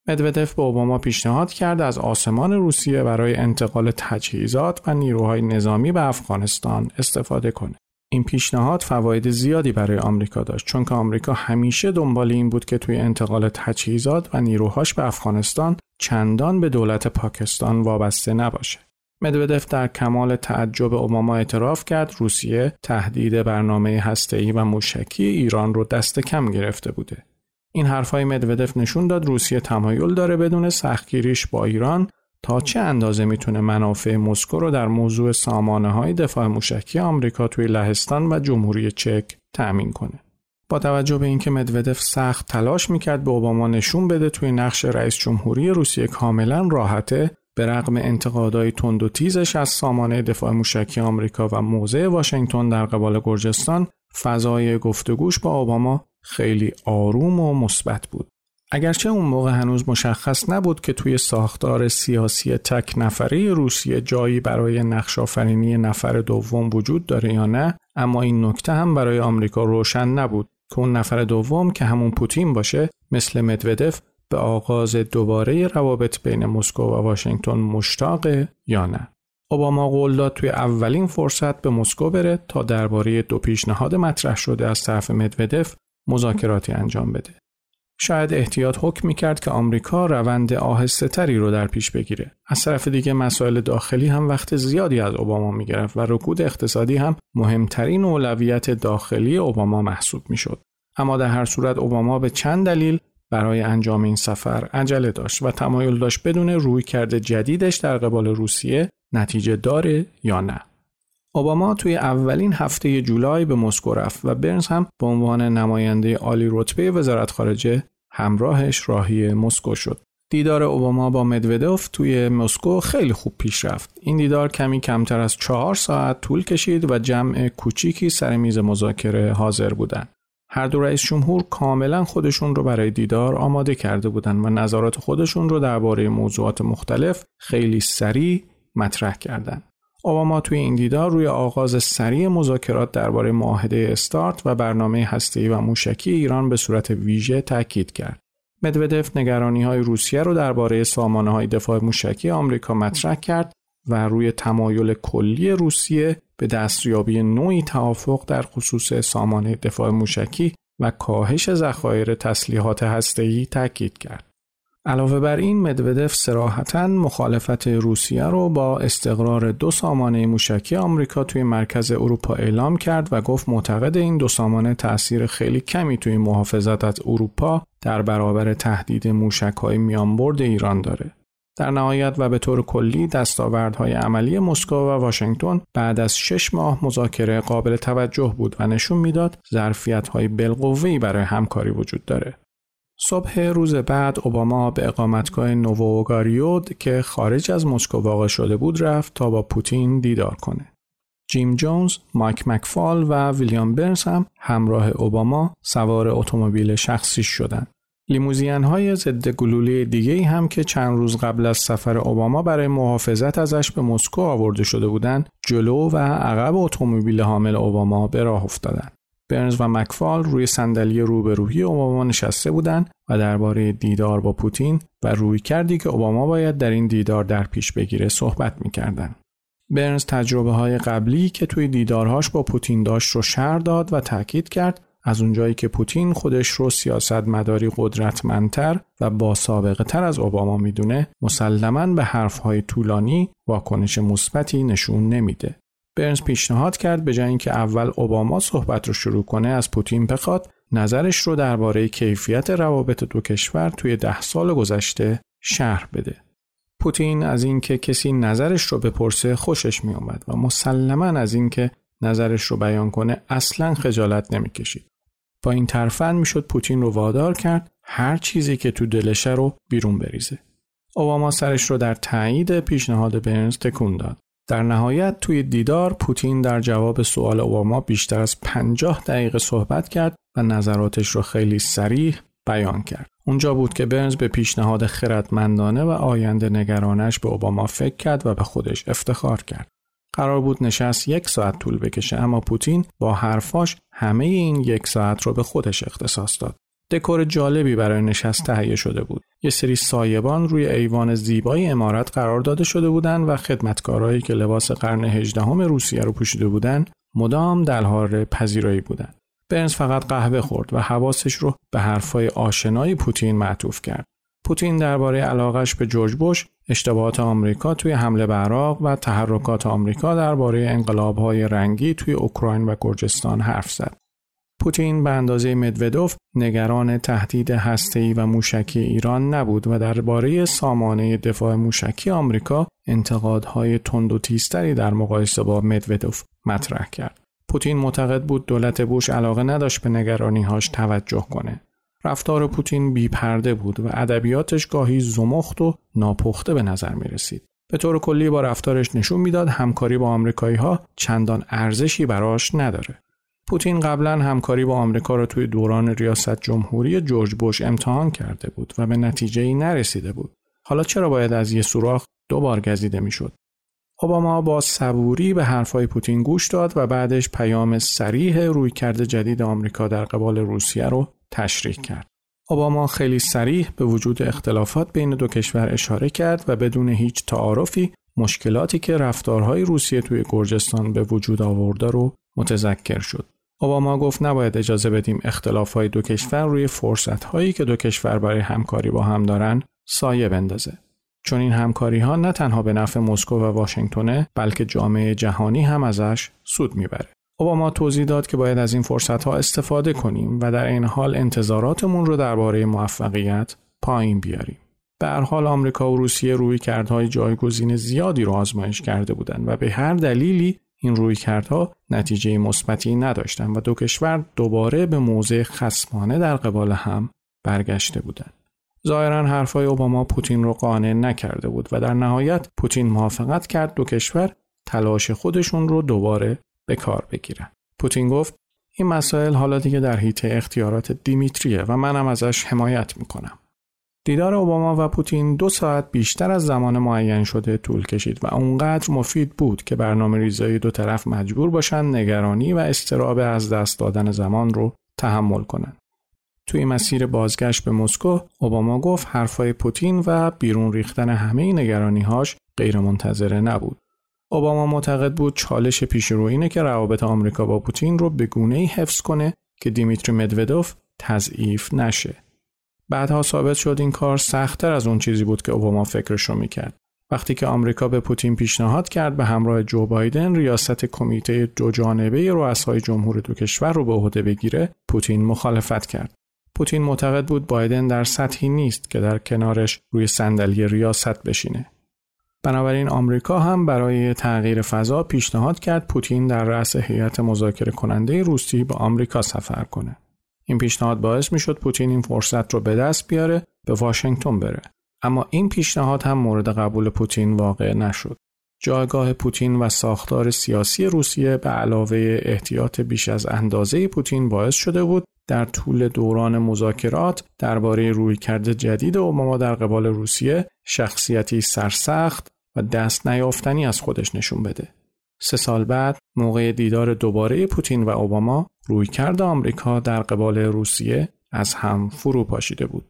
مدودف به اوباما پیشنهاد کرد از آسمان روسیه برای انتقال تجهیزات و نیروهای نظامی به افغانستان استفاده کنه. این پیشنهاد فواید زیادی برای آمریکا داشت چون که آمریکا همیشه دنبال این بود که توی انتقال تجهیزات و نیروهاش به افغانستان چندان به دولت پاکستان وابسته نباشه. مدودف در کمال تعجب اوباما اعتراف کرد روسیه تهدید برنامه هسته‌ای و موشکی ایران رو دست کم گرفته بوده. این حرفهای مدودف نشون داد روسیه تمایل داره بدون سختگیریش با ایران تا چه اندازه می‌تونه منافع مسکو رو در موضوع سامانه های دفاع موشکی آمریکا توی لهستان و جمهوری چک تأمین کنه. با توجه به اینکه مدودف سخت تلاش می‌کرد به اوباما نشون بده توی نقش رئیس جمهوری روسیه کاملا راحته به رغم انتقادهای تند و تیزش از سامانه دفاع موشکی آمریکا و موضع واشنگتن در قبال گرجستان فضای گفتگوش با اوباما خیلی آروم و مثبت بود. اگرچه اون موقع هنوز مشخص نبود که توی ساختار سیاسی تک نفره روسیه جایی برای نقش آفرینی نفر دوم وجود داره یا نه اما این نکته هم برای آمریکا روشن نبود که اون نفر دوم که همون پوتین باشه مثل مدودف به آغاز دوباره روابط بین مسکو و واشنگتن مشتاقه یا نه اوباما قول داد توی اولین فرصت به مسکو بره تا درباره دو پیشنهاد مطرح شده از طرف مدودف مذاکراتی انجام بده. شاید احتیاط حکم می‌کرد که آمریکا روند آهسته تری رو در پیش بگیره. از طرف دیگه مسائل داخلی هم وقت زیادی از اوباما می‌گرفت و رکود اقتصادی هم مهمترین اولویت داخلی اوباما محسوب می‌شد. اما در هر صورت اوباما به چند دلیل برای انجام این سفر عجله داشت و تمایل داشت بدون روی کرده جدیدش در قبال روسیه نتیجه داره یا نه. اوباما توی اولین هفته جولای به مسکو رفت و برنز هم به عنوان نماینده عالی رتبه وزارت خارجه همراهش راهی مسکو شد. دیدار اوباما با مدودوف توی مسکو خیلی خوب پیش رفت. این دیدار کمی کمتر از چهار ساعت طول کشید و جمع کوچیکی سر میز مذاکره حاضر بودند. هر دو رئیس جمهور کاملا خودشون رو برای دیدار آماده کرده بودند و نظرات خودشون رو درباره موضوعات مختلف خیلی سریع مطرح کردند. اوباما توی این دیدار روی آغاز سریع مذاکرات درباره معاهده استارت و برنامه هسته‌ای و موشکی ایران به صورت ویژه تاکید کرد. مدودف نگرانی های روسیه رو درباره سامانه های دفاع موشکی آمریکا مطرح کرد و روی تمایل کلی روسیه به دستیابی نوعی توافق در خصوص سامانه دفاع موشکی و کاهش ذخایر تسلیحات هسته‌ای تاکید کرد. علاوه بر این مدودف سراحتا مخالفت روسیه رو با استقرار دو سامانه موشکی آمریکا توی مرکز اروپا اعلام کرد و گفت معتقد این دو سامانه تاثیر خیلی کمی توی محافظت از اروپا در برابر تهدید موشک‌های میانبرد ایران داره. در نهایت و به طور کلی دستاوردهای عملی مسکو و واشنگتن بعد از شش ماه مذاکره قابل توجه بود و نشون می‌داد ظرفیت‌های بالقوه‌ای برای همکاری وجود داره. صبح روز بعد اوباما به اقامتگاه نووگاریود که خارج از مسکو واقع شده بود رفت تا با پوتین دیدار کنه. جیم جونز، مایک مکفال و ویلیام برنز هم همراه اوباما سوار اتومبیل شخصی شدند. لیموزین های ضد گلوله دیگه هم که چند روز قبل از سفر اوباما برای محافظت ازش به مسکو آورده شده بودند جلو و عقب اتومبیل حامل اوباما به راه افتادند. برنز و مکفال روی صندلی روبرویی اوباما نشسته بودند و درباره دیدار با پوتین و روی کردی که اوباما باید در این دیدار در پیش بگیره صحبت می‌کردند. برنز تجربه های قبلی که توی دیدارهاش با پوتین داشت رو شر داد و تاکید کرد از اونجایی که پوتین خودش رو سیاست مداری قدرتمندتر و با سابقه تر از اوباما می‌دونه مسلما به حرفهای طولانی واکنش مثبتی نشون نمیده. برنز پیشنهاد کرد به جای اینکه اول اوباما صحبت رو شروع کنه از پوتین بخواد نظرش رو درباره کیفیت روابط دو کشور توی ده سال گذشته شرح بده. پوتین از اینکه کسی نظرش رو بپرسه خوشش می اومد و مسلما از اینکه نظرش رو بیان کنه اصلا خجالت نمی‌کشید. با این ترفند می‌شد پوتین رو وادار کرد هر چیزی که تو دلشه رو بیرون بریزه. اوباما سرش رو در تایید پیشنهاد برنز تکون داد. در نهایت توی دیدار پوتین در جواب سوال اوباما بیشتر از 50 دقیقه صحبت کرد و نظراتش رو خیلی سریح بیان کرد. اونجا بود که برنز به پیشنهاد خردمندانه و آینده نگرانش به اوباما فکر کرد و به خودش افتخار کرد. قرار بود نشست یک ساعت طول بکشه اما پوتین با حرفاش همه این یک ساعت رو به خودش اختصاص داد. دکور جالبی برای نشست تهیه شده بود. یه سری سایبان روی ایوان زیبای امارت قرار داده شده بودند و خدمتکارایی که لباس قرن هجدهم روسیه رو پوشیده بودند مدام در حال پذیرایی بودند. برنز فقط قهوه خورد و حواسش رو به حرفای آشنای پوتین معطوف کرد. پوتین درباره علاقش به جورج بوش، اشتباهات آمریکا توی حمله به عراق و تحرکات آمریکا درباره انقلابهای رنگی توی اوکراین و گرجستان حرف زد. پوتین به اندازه مدودوف نگران تهدید هسته‌ای و موشکی ایران نبود و درباره سامانه دفاع موشکی آمریکا انتقادهای تند و تیزتری در مقایسه با مدودوف مطرح کرد. پوتین معتقد بود دولت بوش علاقه نداشت به نگرانیهاش توجه کنه. رفتار پوتین بیپرده بود و ادبیاتش گاهی زمخت و ناپخته به نظر می رسید. به طور کلی با رفتارش نشون می‌داد همکاری با آمریکایی ها چندان ارزشی براش نداره. پوتین قبلا همکاری با آمریکا را توی دوران ریاست جمهوری جورج بوش امتحان کرده بود و به نتیجه ای نرسیده بود. حالا چرا باید از یه سوراخ دو بار گزیده می‌شد؟ اوباما با صبوری به حرفهای پوتین گوش داد و بعدش پیام سریح رویکرد جدید آمریکا در قبال روسیه رو تشریح کرد. اوباما خیلی سریح به وجود اختلافات بین دو کشور اشاره کرد و بدون هیچ تعارفی مشکلاتی که رفتارهای روسیه توی گرجستان به وجود آورده رو متذکر شد. اوباما گفت نباید اجازه بدیم اختلافهای دو کشور روی فرصتهایی که دو کشور برای همکاری با هم دارن سایه بندازه. چون این همکاری ها نه تنها به نفع مسکو و واشنگتنه بلکه جامعه جهانی هم ازش سود می‌بره. اوباما توضیح داد که باید از این فرصت ها استفاده کنیم و در این حال انتظاراتمون رو درباره موفقیت پایین بیاریم. به هر حال آمریکا و روسیه روی کردهای جایگزین زیادی رو آزمایش کرده بودند و به هر دلیلی این روی کردها نتیجه مثبتی نداشتند و دو کشور دوباره به موضع خسمانه در قبال هم برگشته بودند. ظاهرا حرفای اوباما پوتین رو قانع نکرده بود و در نهایت پوتین موافقت کرد دو کشور تلاش خودشون رو دوباره به کار بگیرن. پوتین گفت این مسائل حالا دیگه در حیطه اختیارات دیمیتریه و منم ازش حمایت می‌کنم. دیدار اوباما و پوتین دو ساعت بیشتر از زمان معین شده طول کشید و اونقدر مفید بود که برنامه ریزای دو طرف مجبور باشن نگرانی و استراب از دست دادن زمان رو تحمل کنند. توی مسیر بازگشت به مسکو اوباما گفت حرفای پوتین و بیرون ریختن همه نگرانیهاش غیرمنتظره نبود. اوباما معتقد بود چالش پیشرو اینه که روابط آمریکا با پوتین رو به گونه‌ای حفظ کنه که دیمیتری مدودوف تضعیف نشه. بعدها ثابت شد این کار سختتر از اون چیزی بود که اوباما فکرش رو می‌کرد. وقتی که آمریکا به پوتین پیشنهاد کرد به همراه جو بایدن ریاست کمیته دو جانبه رؤسای جمهور دو کشور رو به عهده بگیره، پوتین مخالفت کرد. پوتین معتقد بود بایدن در سطحی نیست که در کنارش روی صندلی ریاست بشینه. بنابراین آمریکا هم برای تغییر فضا پیشنهاد کرد پوتین در رأس هیئت مذاکره کننده روسی به آمریکا سفر کنه. این پیشنهاد باعث می‌شد پوتین این فرصت رو به دست بیاره به واشنگتن بره. اما این پیشنهاد هم مورد قبول پوتین واقع نشد. جایگاه پوتین و ساختار سیاسی روسیه به علاوه احتیاط بیش از اندازه پوتین باعث شده بود در طول دوران مذاکرات درباره رویکرد جدید اوباما در قبال روسیه شخصیتی سرسخت و دست نیافتنی از خودش نشون بده. سه سال بعد موقع دیدار دوباره پوتین و اوباما رویکرد آمریکا در قبال روسیه از هم فرو پاشیده بود.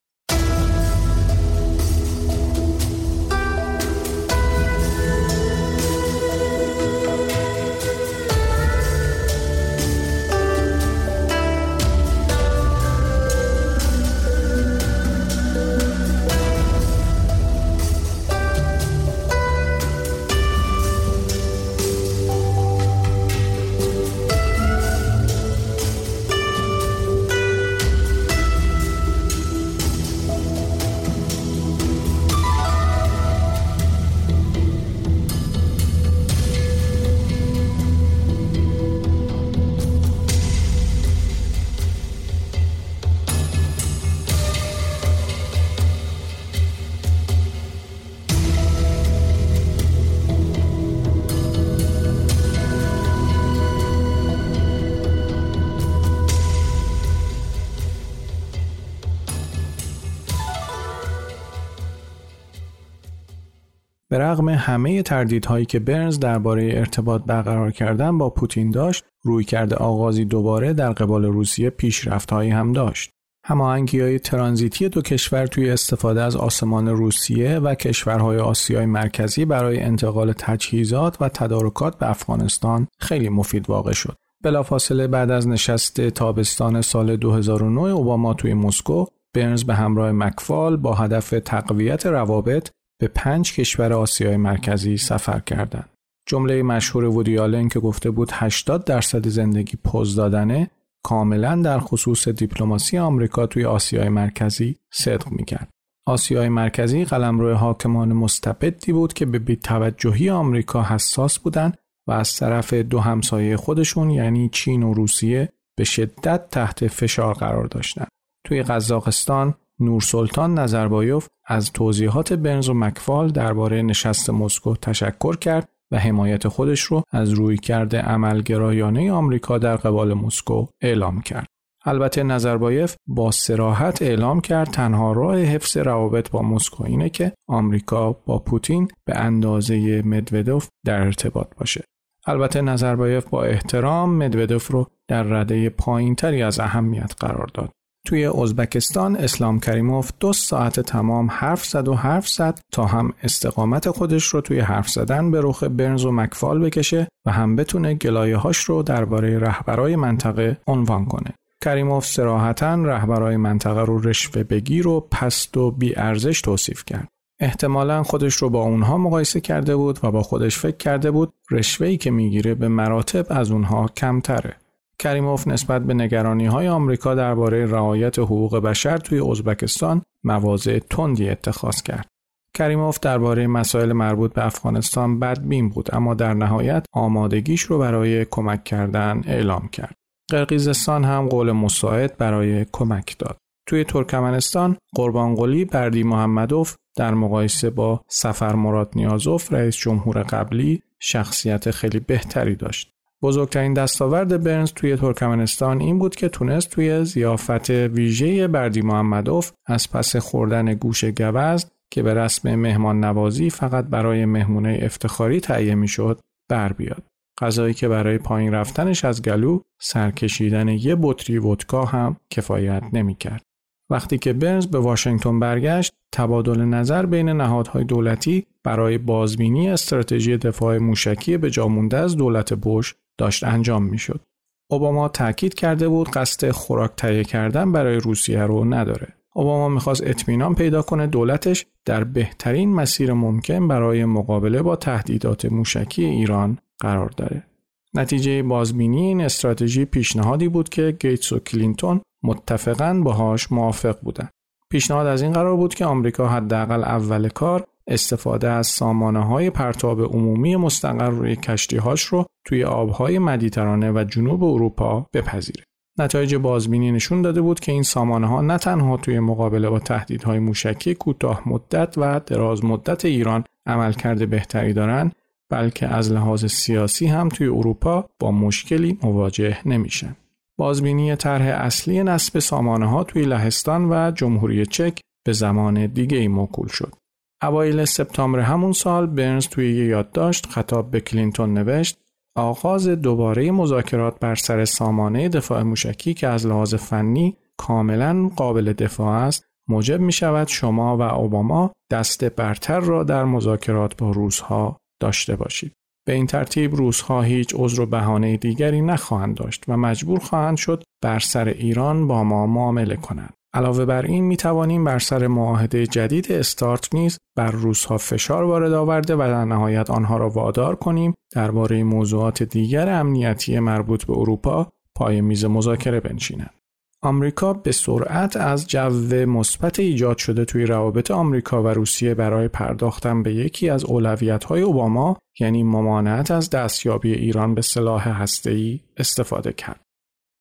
همه تردیدهایی که برنز درباره ارتباط برقرار کردن با پوتین داشت، روی کرده آغازی دوباره در قبال روسیه پیشرفتهایی هم داشت. هماهنگی های ترانزیتی دو کشور توی استفاده از آسمان روسیه و کشورهای آسیای مرکزی برای انتقال تجهیزات و تدارکات به افغانستان خیلی مفید واقع شد. بلافاصله بعد از نشست تابستان سال 2009 اوباما توی مسکو برنز به همراه مکفال با هدف تقویت روابط به پنج کشور آسیای مرکزی سفر کردند. جمله مشهور وودی که گفته بود 80 درصد زندگی پوز دادنه کاملا در خصوص دیپلماسی آمریکا توی آسیای مرکزی صدق می‌کرد. آسیای مرکزی قلمرو حاکمان مستبدی بود که به بیتوجهی آمریکا حساس بودند و از طرف دو همسایه خودشون یعنی چین و روسیه به شدت تحت فشار قرار داشتند. توی قزاقستان نورسلطان نظربایوف از توضیحات برنز و مکفال درباره نشست مسکو تشکر کرد و حمایت خودش رو از رویکرد عملگرایانه آمریکا در قبال مسکو اعلام کرد. البته نظربایف با سراحت اعلام کرد تنها راه حفظ روابط با مسکو اینه که آمریکا با پوتین به اندازه مدودوف در ارتباط باشه. البته نظربایف با احترام مدودوف رو در رده پایینتری از اهمیت قرار داد. توی ازبکستان اسلام کریموف دو ساعت تمام حرف زد و حرف زد تا هم استقامت خودش رو توی حرف زدن به رخ برنز و مکفال بکشه و هم بتونه گلایه هاش رو درباره رهبرای منطقه عنوان کنه. کریموف سراحتا رهبرای منطقه رو رشوه بگیر و پست و بی ارزش توصیف کرد. احتمالا خودش رو با اونها مقایسه کرده بود و با خودش فکر کرده بود رشوهی که می‌گیره به مراتب از اونها کمتره. کریموف نسبت به نگرانی های آمریکا درباره رعایت حقوق بشر توی ازبکستان مواضع تندی اتخاذ کرد. کریموف درباره مسائل مربوط به افغانستان بدبین بود اما در نهایت آمادگیش رو برای کمک کردن اعلام کرد. قرقیزستان هم قول مساعد برای کمک داد. توی ترکمنستان قربانقلی بردی محمدوف در مقایسه با سفر مراد نیازوف رئیس جمهور قبلی شخصیت خیلی بهتری داشت. بزرگترین دستاورد برنز توی ترکمنستان این بود که تونست توی زیافت ویژه بردی محمدوف از پس خوردن گوش گوزن که به رسم مهمان نوازی فقط برای مهمونه افتخاری تهیه می‌شد بر بیاد. غذایی که برای پایین رفتنش از گلو سرکشیدن یه بطری ودکا هم کفایت نمی‌کرد. وقتی که برنز به واشنگتن برگشت، تبادل نظر بین نهادهای دولتی برای بازبینی استراتژی دفاع موشکی به جامونده از دولت بوش داشت انجام می‌شد. اوباما تاکید کرده بود قصد خوراک تهیه کردن برای روسیه رو نداره. اوباما می‌خواست اطمینان پیدا کنه دولتش در بهترین مسیر ممکن برای مقابله با تهدیدات موشکی ایران قرار داره. نتیجه بازبینی این استراتژی پیشنهادی بود که گیتس و کلینتون متفقاً باهاش موافق بودند. پیشنهاد از این قرار بود که آمریکا حداقل اول کار استفاده از سامانه های پرتاب عمومی مستقر روی کشتی هاش رو توی آبهای مدیترانه و جنوب اروپا بپذیره. نتایج بازبینی نشون داده بود که این سامانه ها نه تنها توی مقابله با تهدیدهای موشکی کوتاه مدت و دراز مدت ایران عملکرد بهتری دارند بلکه از لحاظ سیاسی هم توی اروپا با مشکلی مواجه نمیشن. بازبینی طرح اصلی نصب سامانه ها توی لهستان و جمهوری چک به زمان دیگه ای موکول شد. اوایل سپتامبر همون سال برنز توی یه یادداشت خطاب به کلینتون نوشت آغاز دوباره مذاکرات بر سر سامانه دفاع موشکی که از لحاظ فنی کاملا قابل دفاع است موجب می شود شما و اوباما دست برتر را در مذاکرات با روزها داشته باشید. به این ترتیب روزها هیچ عذر و بهانه دیگری نخواهند داشت و مجبور خواهند شد بر سر ایران با ما معامله کنند. علاوه بر این می توانیم بر سر معاهده جدید استارت نیز بر روزها فشار وارد آورده و در نهایت آنها را وادار کنیم درباره موضوعات دیگر امنیتی مربوط به اروپا پای میز مذاکره بنشینند. آمریکا به سرعت از جو مثبت ایجاد شده توی روابط آمریکا و روسیه برای پرداختن به یکی از اولویت‌های اوباما یعنی ممانعت از دستیابی ایران به سلاح هسته‌ای استفاده کرد.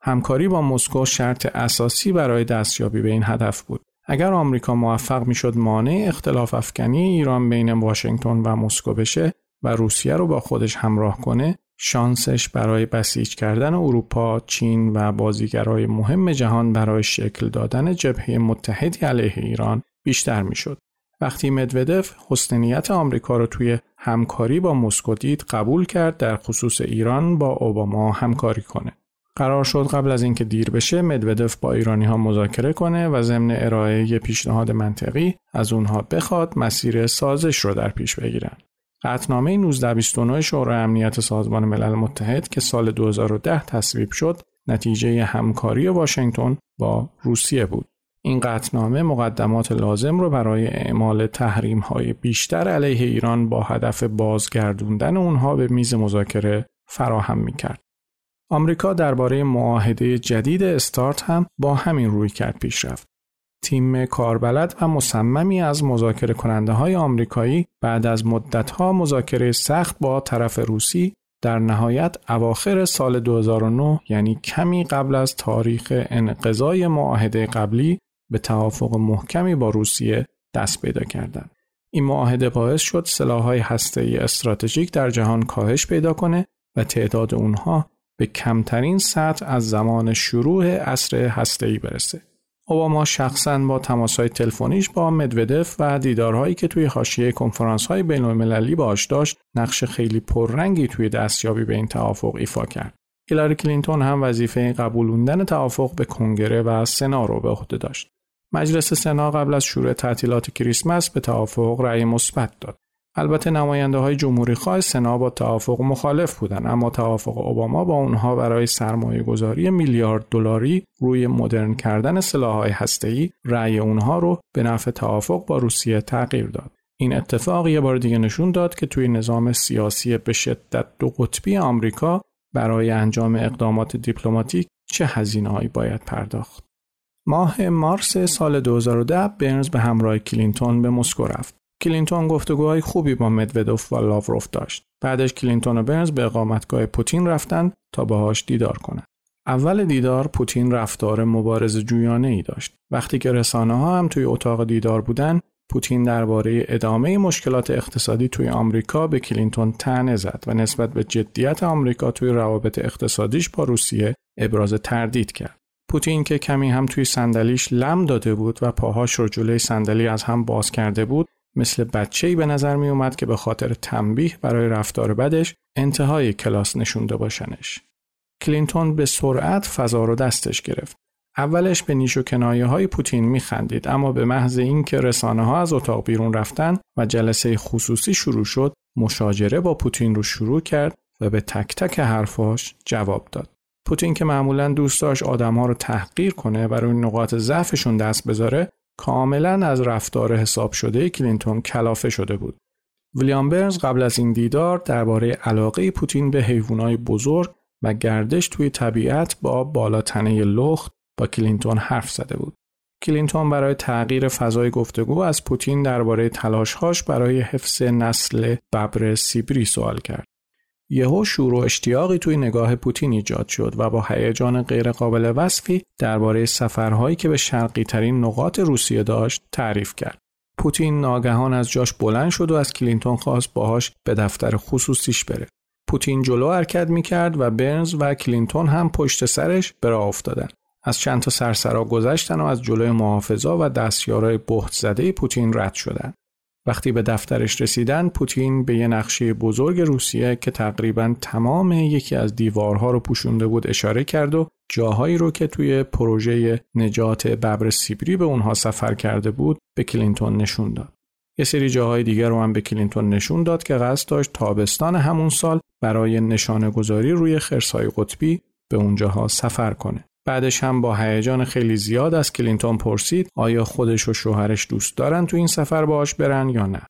همکاری با مسکو شرط اساسی برای دستیابی به این هدف بود. اگر آمریکا موفق می‌شد مانع اختلاف افکنی ایران بین واشنگتن و مسکو بشه و روسیه رو با خودش همراه کنه شانسش برای بسیج کردن اروپا، چین و بازیگرای مهم جهان برای شکل دادن جبهه متحدی علیه ایران بیشتر می‌شد. وقتی مدودف حسنیت آمریکا را توی همکاری با مسکو دید قبول کرد در خصوص ایران با اوباما همکاری کنه. قرار شد قبل از اینکه دیر بشه مدودف با ایرانی ها مذاکره کنه و ضمن ارائه یه پیشنهاد منطقی از اونها بخواد مسیر سازش رو در پیش بگیرن. قطنامه 1929 شورای امنیت سازمان ملل متحد که سال 2010 تصویب شد نتیجه همکاری واشنگتن با روسیه بود. این قطنامه مقدمات لازم را برای اعمال تحریم های بیشتر علیه ایران با هدف بازگردوندن اونها به میز مذاکره فراهم می کرد. آمریکا درباره معاهده جدید استارت هم با همین روی کرد پیش رفت. تیم کاربلد و مصممی از مذاکره کننده های آمریکایی بعد از مدتها مذاکره سخت با طرف روسی در نهایت اواخر سال 2009 یعنی کمی قبل از تاریخ انقضای معاهده قبلی به توافق محکمی با روسیه دست پیدا کردند. این معاهده باعث شد سلاح‌های هسته‌ای استراتژیک در جهان کاهش پیدا کنه و تعداد اونها به کمترین سطح از زمان شروع عصر هسته‌ای برسه. اوباما شخصا با تماسهای تلفنیش با مدودف و دیدارهایی که توی حاشیه کنفرانس‌های بین‌المللی باش داشت نقش خیلی پررنگی توی دستیابی به این توافق ایفا کرد. هیلاری کلینتون هم وظیفه قبولوندن توافق به کنگره و سنا رو به عهده داشت. مجلس سنا قبل از شروع تعطیلات کریسمس به توافق رأی مثبت داد. البته نماینده های جمهوری خواه سنا با توافق مخالف بودند اما توافق اوباما با اونها برای سرمایه گذاری میلیارد دلاری روی مدرن کردن سلاح‌های هسته‌ای رأی اونها رو به نفع توافق با روسیه تغییر داد. این اتفاق یه بار دیگه نشون داد که توی نظام سیاسی به شدت دو قطبی آمریکا برای انجام اقدامات دیپلماتیک چه هزینه‌هایی باید پرداخت. ماه مارس سال 2010 برنز به همراه کلینتون به مسکو رفت. کلینتون گفتگوهای خوبی با مدودوف و لاوروف داشت. بعدش کلینتون و برنز به اقامتگاه پوتین رفتن تا باهاش دیدار کنند. اول دیدار پوتین رفتار مبارزه جویانه ای داشت. وقتی که رسانه ها هم توی اتاق دیدار بودن، پوتین درباره ادامه مشکلات اقتصادی توی آمریکا به کلینتون طعنه زد و نسبت به جدیت آمریکا توی روابط اقتصادیش با روسیه ابراز تردید کرد. پوتین که کمی هم توی صندلیش لم داده بود و پاهاش رو جلوی صندلی از هم باز کرده بود مثل بچه‌ای به نظر می اومد که به خاطر تنبیه برای رفتار بدش انتهای کلاس نشونده باشنش. کلینتون به سرعت فضا رو دستش گرفت. اولش به نیش و کنایه های پوتین میخندید اما به محض اینکه رسانه ها از اتاق بیرون رفتن و جلسه خصوصی شروع شد مشاجره با پوتین رو شروع کرد و به تک تک حرفاش جواب داد. پوتین که معمولا دوست داشت آدم ها رو تحقیر کنه و روی نقاط ضعفشون دست بذاره کاملا از رفتار حساب شده کلینتون کلافه شده بود. ویلیام برنز قبل از این دیدار درباره علاقه پوتین به حیوانات بزرگ و گردش توی طبیعت با بالاتنه لخت با کلینتون حرف زده بود. کلینتون برای تغییر فضای گفتگو از پوتین درباره تلاشهاش برای حفظ نسل ببر سیبری سوال کرد. یهو شور و اشتیاقی توی نگاه پوتین ایجاد شد و با هیجان غیرقابل وصفی درباره سفرهایی که به شرقی ترین نقاط روسیه داشت تعریف کرد. پوتین ناگهان از جاش بلند شد و از کلینتون خواست باهاش به دفتر خصوصیش بره. پوتین جلو حرکت می‌کرد و برنز و کلینتون هم پشت سرش به راه افتادن. از چند تا سرسرا گذشتن و از جلوی محافظا و دستیارای بهت زده پوتین رد شدند. وقتی به دفترش رسیدن پوتین به یه نقشه بزرگ روسیه که تقریبا تمام یکی از دیوارها رو پوشونده بود اشاره کرد و جاهایی رو که توی پروژه نجات ببر سیبری به اونها سفر کرده بود به کلینتون نشون داد. یه سری جاهای دیگر رو هم به کلینتون نشون داد که قصد داشت تابستان همون سال برای نشانه گذاری روی خرسای قطبی به اونجاها سفر کنه. بعدش هم با هیجان خیلی زیاد از کلینتون پرسید آیا خودش و شوهرش دوست دارن تو این سفر باش برن یا نه.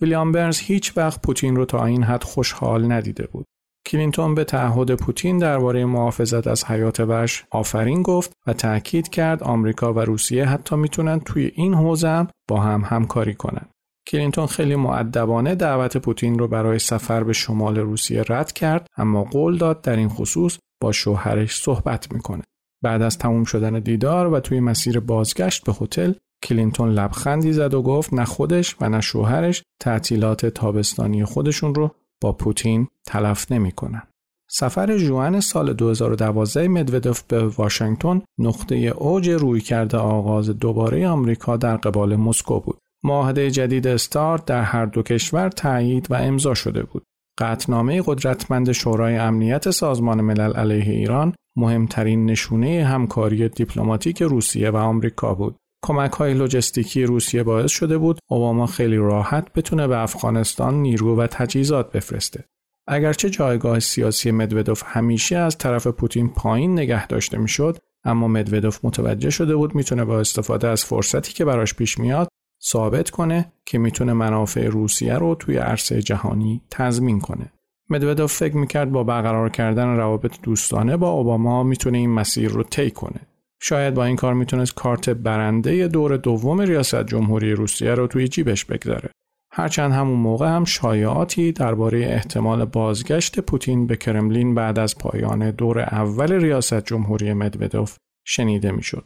ویلیام برنز هیچ وقت پوتین رو تا این حد خوشحال ندیده بود. کلینتون به تعهد پوتین درباره محافظت از حیات وحش آفرین گفت و تاکید کرد آمریکا و روسیه حتی می‌تونن توی این حوزه با هم همکاری کنن. کلینتون خیلی مودبانه دعوت پوتین رو برای سفر به شمال روسیه رد کرد اما قول داد در این خصوص با شوهرش صحبت می‌کنه. بعد از تموم شدن دیدار و توی مسیر بازگشت به هتل کلینتون لبخندی زد و گفت نه خودش و نه شوهرش تعطیلات تابستانی خودشون رو با پوتین تلف نمی‌کنن. سفر جوان سال 2012 مدودف به واشنگتن نقطه اوج روی کرده آغاز دوباره آمریکا در قبال مسکو بود. معاهده جدید استارت در هر دو کشور تایید و امضا شده بود. قطنامه قدرتمند شورای امنیت سازمان ملل علیه ایران مهمترین نشونه همکاری دیپلماتیک روسیه و آمریکا بود. کمک های لوجستیکی روسیه باعث شده بود اوباما خیلی راحت بتونه به افغانستان نیرو و تجهیزات بفرسته. اگرچه جایگاه سیاسی مدودوف همیشه از طرف پوتین پایین نگه داشته می‌شد، اما مدودوف متوجه شده بود می‌تونه با استفاده از فرصتی که براش پیش میاد ثابت کنه که می‌تونه منافع روسیه رو توی عرصه جهانی تضمین کنه. مدودوف فکر می‌کرد با برقرار کردن روابط دوستانه با اوباما می‌تونه این مسیر رو طی کنه. شاید با این کار می‌تونست کارت برنده دور دوم ریاست جمهوری روسیه رو توی جیبش بگذاره. هرچند همون موقع هم شایعاتی درباره احتمال بازگشت پوتین به کرملین بعد از پایان دور اول ریاست جمهوری مدودوف شنیده می‌شد.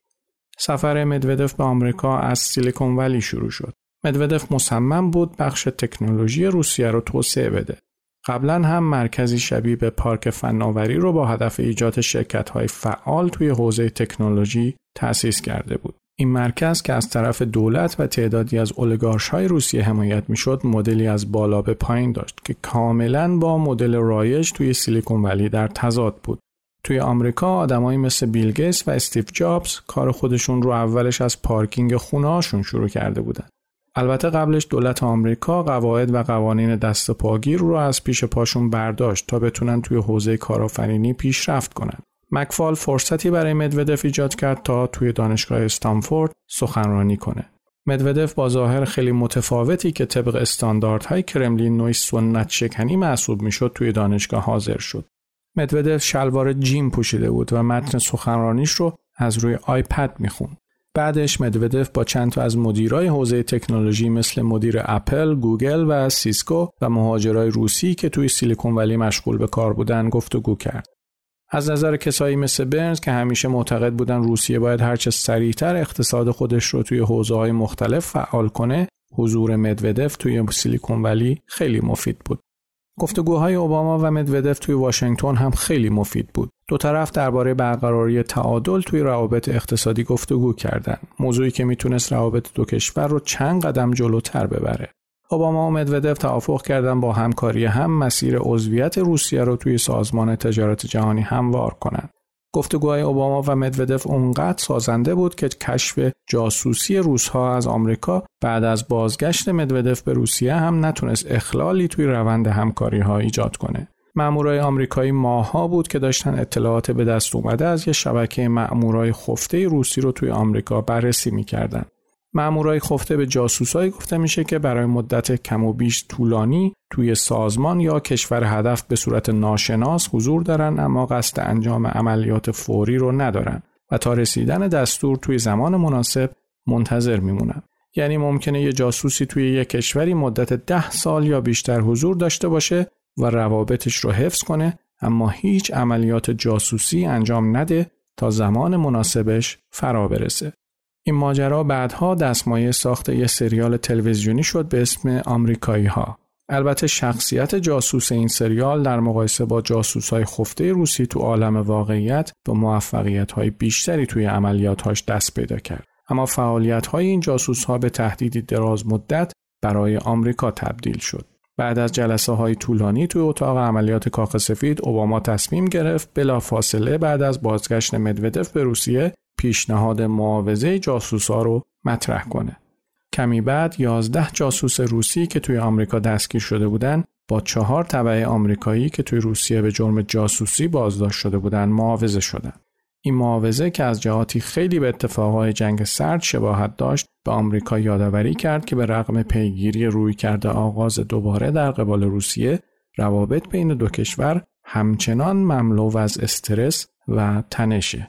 سفر مدودف به آمریکا از سیلیکون ولی شروع شد. مدودف مصمم بود بخش تکنولوژی روسیه رو توسعه بده. قبلا هم مرکزی شبیه به پارک فناوری رو با هدف ایجاد شرکت های فعال توی حوزه تکنولوژی تأسیس کرده بود. این مرکز که از طرف دولت و تعدادی از اولگارش های روسیه حمایت می‌شد مدلی از بالا به پایین داشت که کاملا با مدل رایج توی سیلیکون ولی در تضاد بود. توی آمریکا آدمایی مثل بیل و استیو جابز کار خودشون رو اولش از پارکینگ خونه‌هاشون شروع کرده بودن. البته قبلش دولت آمریکا قواعد و قوانین دست پاگیر رو از پیش پاشون برداشت تا بتونن توی حوزه کارآفرینی پیشرفت کنن. مکفال فرصتی برای مدودف ایجاد کرد تا توی دانشگاه استانفورد سخنرانی کنه. مدودف با ظاهر خیلی متفاوتی که طبق استانداردهای کرملین نوعی سنت شکنی محسوب می‌شد توی دانشگاه حاضر شد. مدودف شلوار جین پوشیده بود و متن سخنرانیش رو از روی آیپد می‌خوند. بعدش مدودف با چند تا از مدیرای حوزه تکنولوژی مثل مدیر اپل، گوگل و سیسکو و مهاجرای روسی که توی سیلیکون ولی مشغول به کار بودن گفتگو کرد. از نظر کسایی مثل برنز که همیشه معتقد بودن روسیه باید هرچه سریعتر اقتصاد خودش رو توی حوزه مختلف فعال کنه، حضور مدودف توی سیلیکون ولی خیلی مفید بود. گفتگوهای اوباما و مدودف توی واشنگتن هم خیلی مفید بود. دو طرف درباره برقراری تعادل توی روابط اقتصادی گفتگو کردند. موضوعی که می‌تونست روابط دو کشور رو چند قدم جلوتر ببره. اوباما و مدودف توافق کردن با همکاری هم مسیر عضویت روسیه رو توی سازمان تجارت جهانی هموار کنند. گفتگوهای اوباما و مدودف اونقدر سازنده بود که کشف جاسوسی روسها از آمریکا بعد از بازگشت مدودف به روسیه هم نتونست اخلالی توی روند همکاری ها ایجاد کنه. مامورای آمریکایی ماها بود که داشتن اطلاعات به دست اومده از یه شبکه مامورای خفته روسی رو توی آمریکا بررسی می‌کردن. مامورای خفته به جاسوسایی گفته میشه که برای مدت کم و بیش طولانی توی سازمان یا کشور هدف به صورت ناشناس حضور دارن اما قصد انجام عملیات فوری رو ندارن و تا رسیدن دستور توی زمان مناسب منتظر میمونن. یعنی ممکنه یه جاسوسی توی یه کشوری مدت ده سال یا بیشتر حضور داشته باشه و روابطش رو حفظ کنه اما هیچ عملیات جاسوسی انجام نده تا زمان مناسبش فرا برسه. این ماجرا بعدها دستمایه ساخت یه سریال تلویزیونی شد به اسم آمریکایی ها. البته شخصیت جاسوس این سریال در مقایسه با جاسوس های خفته روسی تو عالم واقعیت به موفقیت های بیشتری توی عملیاتهاش دست پیدا کرد. اما فعالیت های این جاسوس ها به تهدیدی دراز مدت برای آمریکا تبدیل شد. بعد از جلسه های طولانی توی اتاق عملیات کاخ سفید اوباما تصمیم گرفت بلا فاصله بعد از بازگشت مدودف به روسیه پیشنهاد معاوضه جاسوسا رو مطرح کنه. کمی بعد 11 جاسوس روسی که توی آمریکا دستگیر شده بودند با چهار طبعه آمریکایی که توی روسیه به جرم جاسوسی بازداشت شده بودند معاوضه شدند. این معاوضه که از جهاتی خیلی به اتفاقهای جنگ سرد شباهت داشت به آمریکا یادآوری کرد که به رغم پیگیری روی کرده آغاز دوباره در قبال روسیه روابط بین دو کشور همچنان مملو از استرس و تنشه.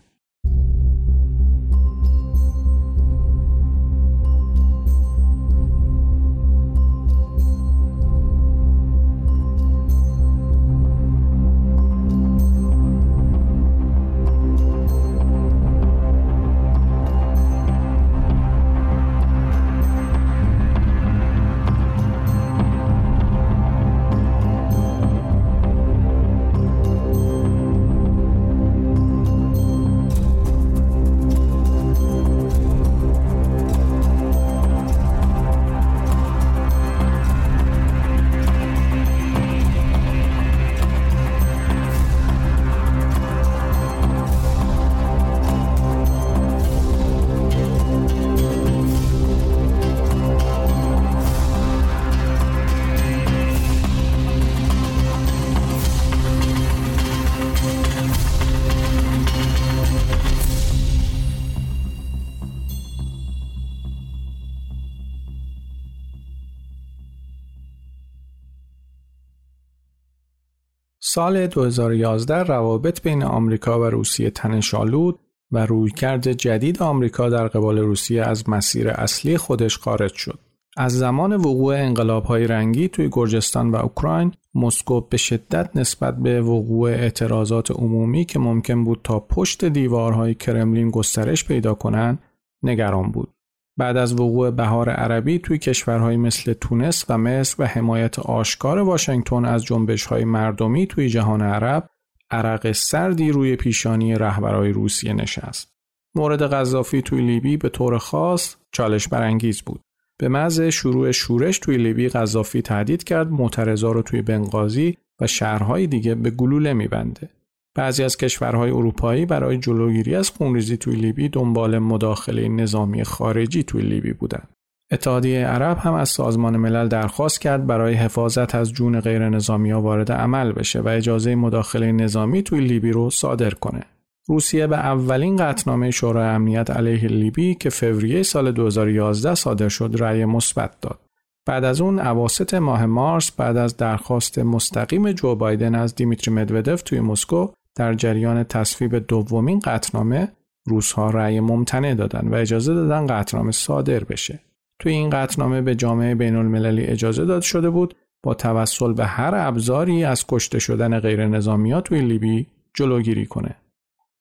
سال 2011 روابط بین آمریکا و روسیه تنشالود و رویکرد جدید آمریکا در قبال روسیه از مسیر اصلی خودش خارج شد. از زمان وقوع انقلابهای رنگی توی گرجستان و اوکراین مسکو به شدت نسبت به وقوع اعتراضات عمومی که ممکن بود تا پشت دیوارهای کرملین گسترش پیدا کنند نگران بود. بعد از وقوع بهار عربی توی کشورهایی مثل تونس و مصر و حمایت آشکار واشنگتن از های مردمی توی جهان عرب عرق سردی روی پیشانی رهبرای روسیه نشست. مورد قذافی توی لیبی به طور خاص چالش برانگیز بود. به محض شروع شورش توی لیبی قذافی تهدید کرد معترضا رو توی بنغازی و شهرهای دیگه به گلوله میبنده. بعضی از کشورهای اروپایی برای جلوگیری از خونریزی توی لیبی دنبال مداخله نظامی خارجی توی لیبی بودند. اتحادیه عرب هم از سازمان ملل درخواست کرد برای حفاظت از جون غیر نظامی ها وارد عمل بشه و اجازه مداخله نظامی توی لیبی رو صادر کنه. روسیه به اولین قطنامه شورای امنیت علیه لیبی که فوریه سال 2011 صادر شد رأی مثبت داد. بعد از اون اواسط ماه مارس بعد از درخواست مستقیم جو بایدن از دیمیتری مدودف توی مسکو در جریان تصویب دومین قطنامه روزها رأی ممتنع دادن و اجازه دادن قطنامه صادر بشه. توی این قطنامه به جامعه بین المللی اجازه داد شده بود با توسل به هر ابزاری از کشته شدن غیر نظامی توی لیبی جلوگیری کنه.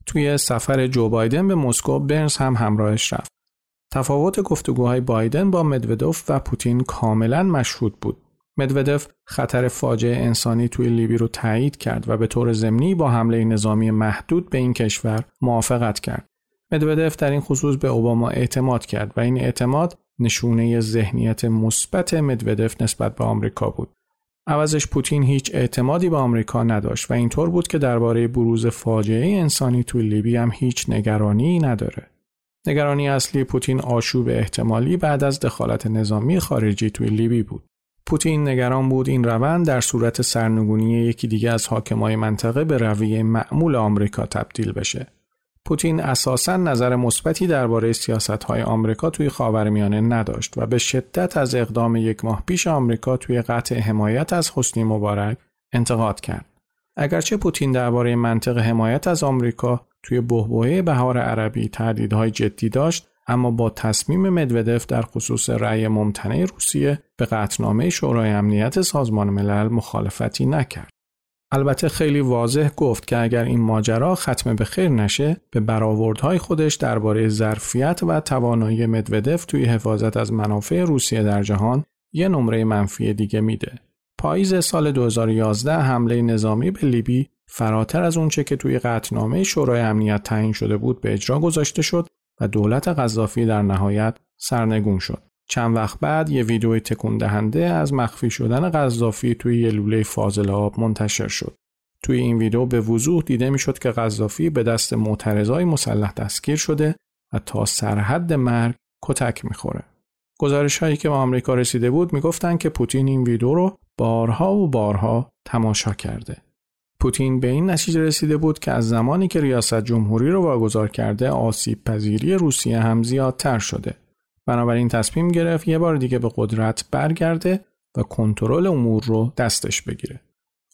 توی سفر جو بایدن به مسکو برنز هم همراهش رفت. تفاوت گفتگوهای بایدن با مدودوف و پوتین کاملا مشهود بود. مدودف خطر فاجعه انسانی توی لیبی رو تایید کرد و به طور ضمنی با حمله نظامی محدود به این کشور موافقت کرد. مدودف در این خصوص به اوباما اعتماد کرد و این اعتماد نشونه ذهنیت مثبت مدودف نسبت به آمریکا بود. عوضش پوتین هیچ اعتمادی به آمریکا نداشت و اینطور بود که درباره بروز فاجعه انسانی توی لیبی هم هیچ نگرانی نداره. نگرانی اصلی پوتین آشوب احتمالی بعد از دخالت نظامی خارجی توی لیبی بود. پوتین نگران بود این روند در صورت سرنگونی یکی دیگه از حاکمای منطقه به رویه معمول آمریکا تبدیل بشه. پوتین اساسا نظر مثبتی درباره سیاست‌های آمریکا توی خاورمیانه نداشت و به شدت از اقدام یک ماه پیش آمریکا توی قطع حمایت از حسنی مبارک انتقاد کرد. اگرچه پوتین درباره منطق حمایت از آمریکا توی بحبوحه بهار عربی تهدیدهای جدی داشت اما با تصمیم مدودف در خصوص رأی ممتنع روسیه به قطعنامه شورای امنیت سازمان ملل مخالفتی نکرد. البته خیلی واضح گفت که اگر این ماجرا ختم به خیر نشه به برآوردهای خودش درباره ظرفیت و توانایی مدودف توی حفاظت از منافع روسیه در جهان یه نمره منفی دیگه میده. پاییز سال 2011 حمله نظامی به لیبی فراتر از اونچه که توی قطعنامه شورای امنیت تعیین شده بود به اجرا گذاشته شد و دولت قذافی در نهایت سرنگون شد. چند وقت بعد یه ویدیوی تکون دهنده از مخفی شدن قذافی توی یه لوله فاضل آب منتشر شد. توی این ویدیو به وضوح دیده می‌شد که قذافی به دست معترضای مسلح دستگیر شده و تا سرحد مرگ کتک می‌خوره. گزارش هایی که به آمریکا رسیده بود می‌گفتند که پوتین این ویدیو رو بارها و بارها تماشا کرده. پوتین به این نتیجه رسیده بود که از زمانی که ریاست جمهوری رو واگذار کرده آسیب پذیری روسیه هم زیادتر شده. بنابراین تصمیم گرفت یه بار دیگه به قدرت برگرده و کنترل امور رو دستش بگیره.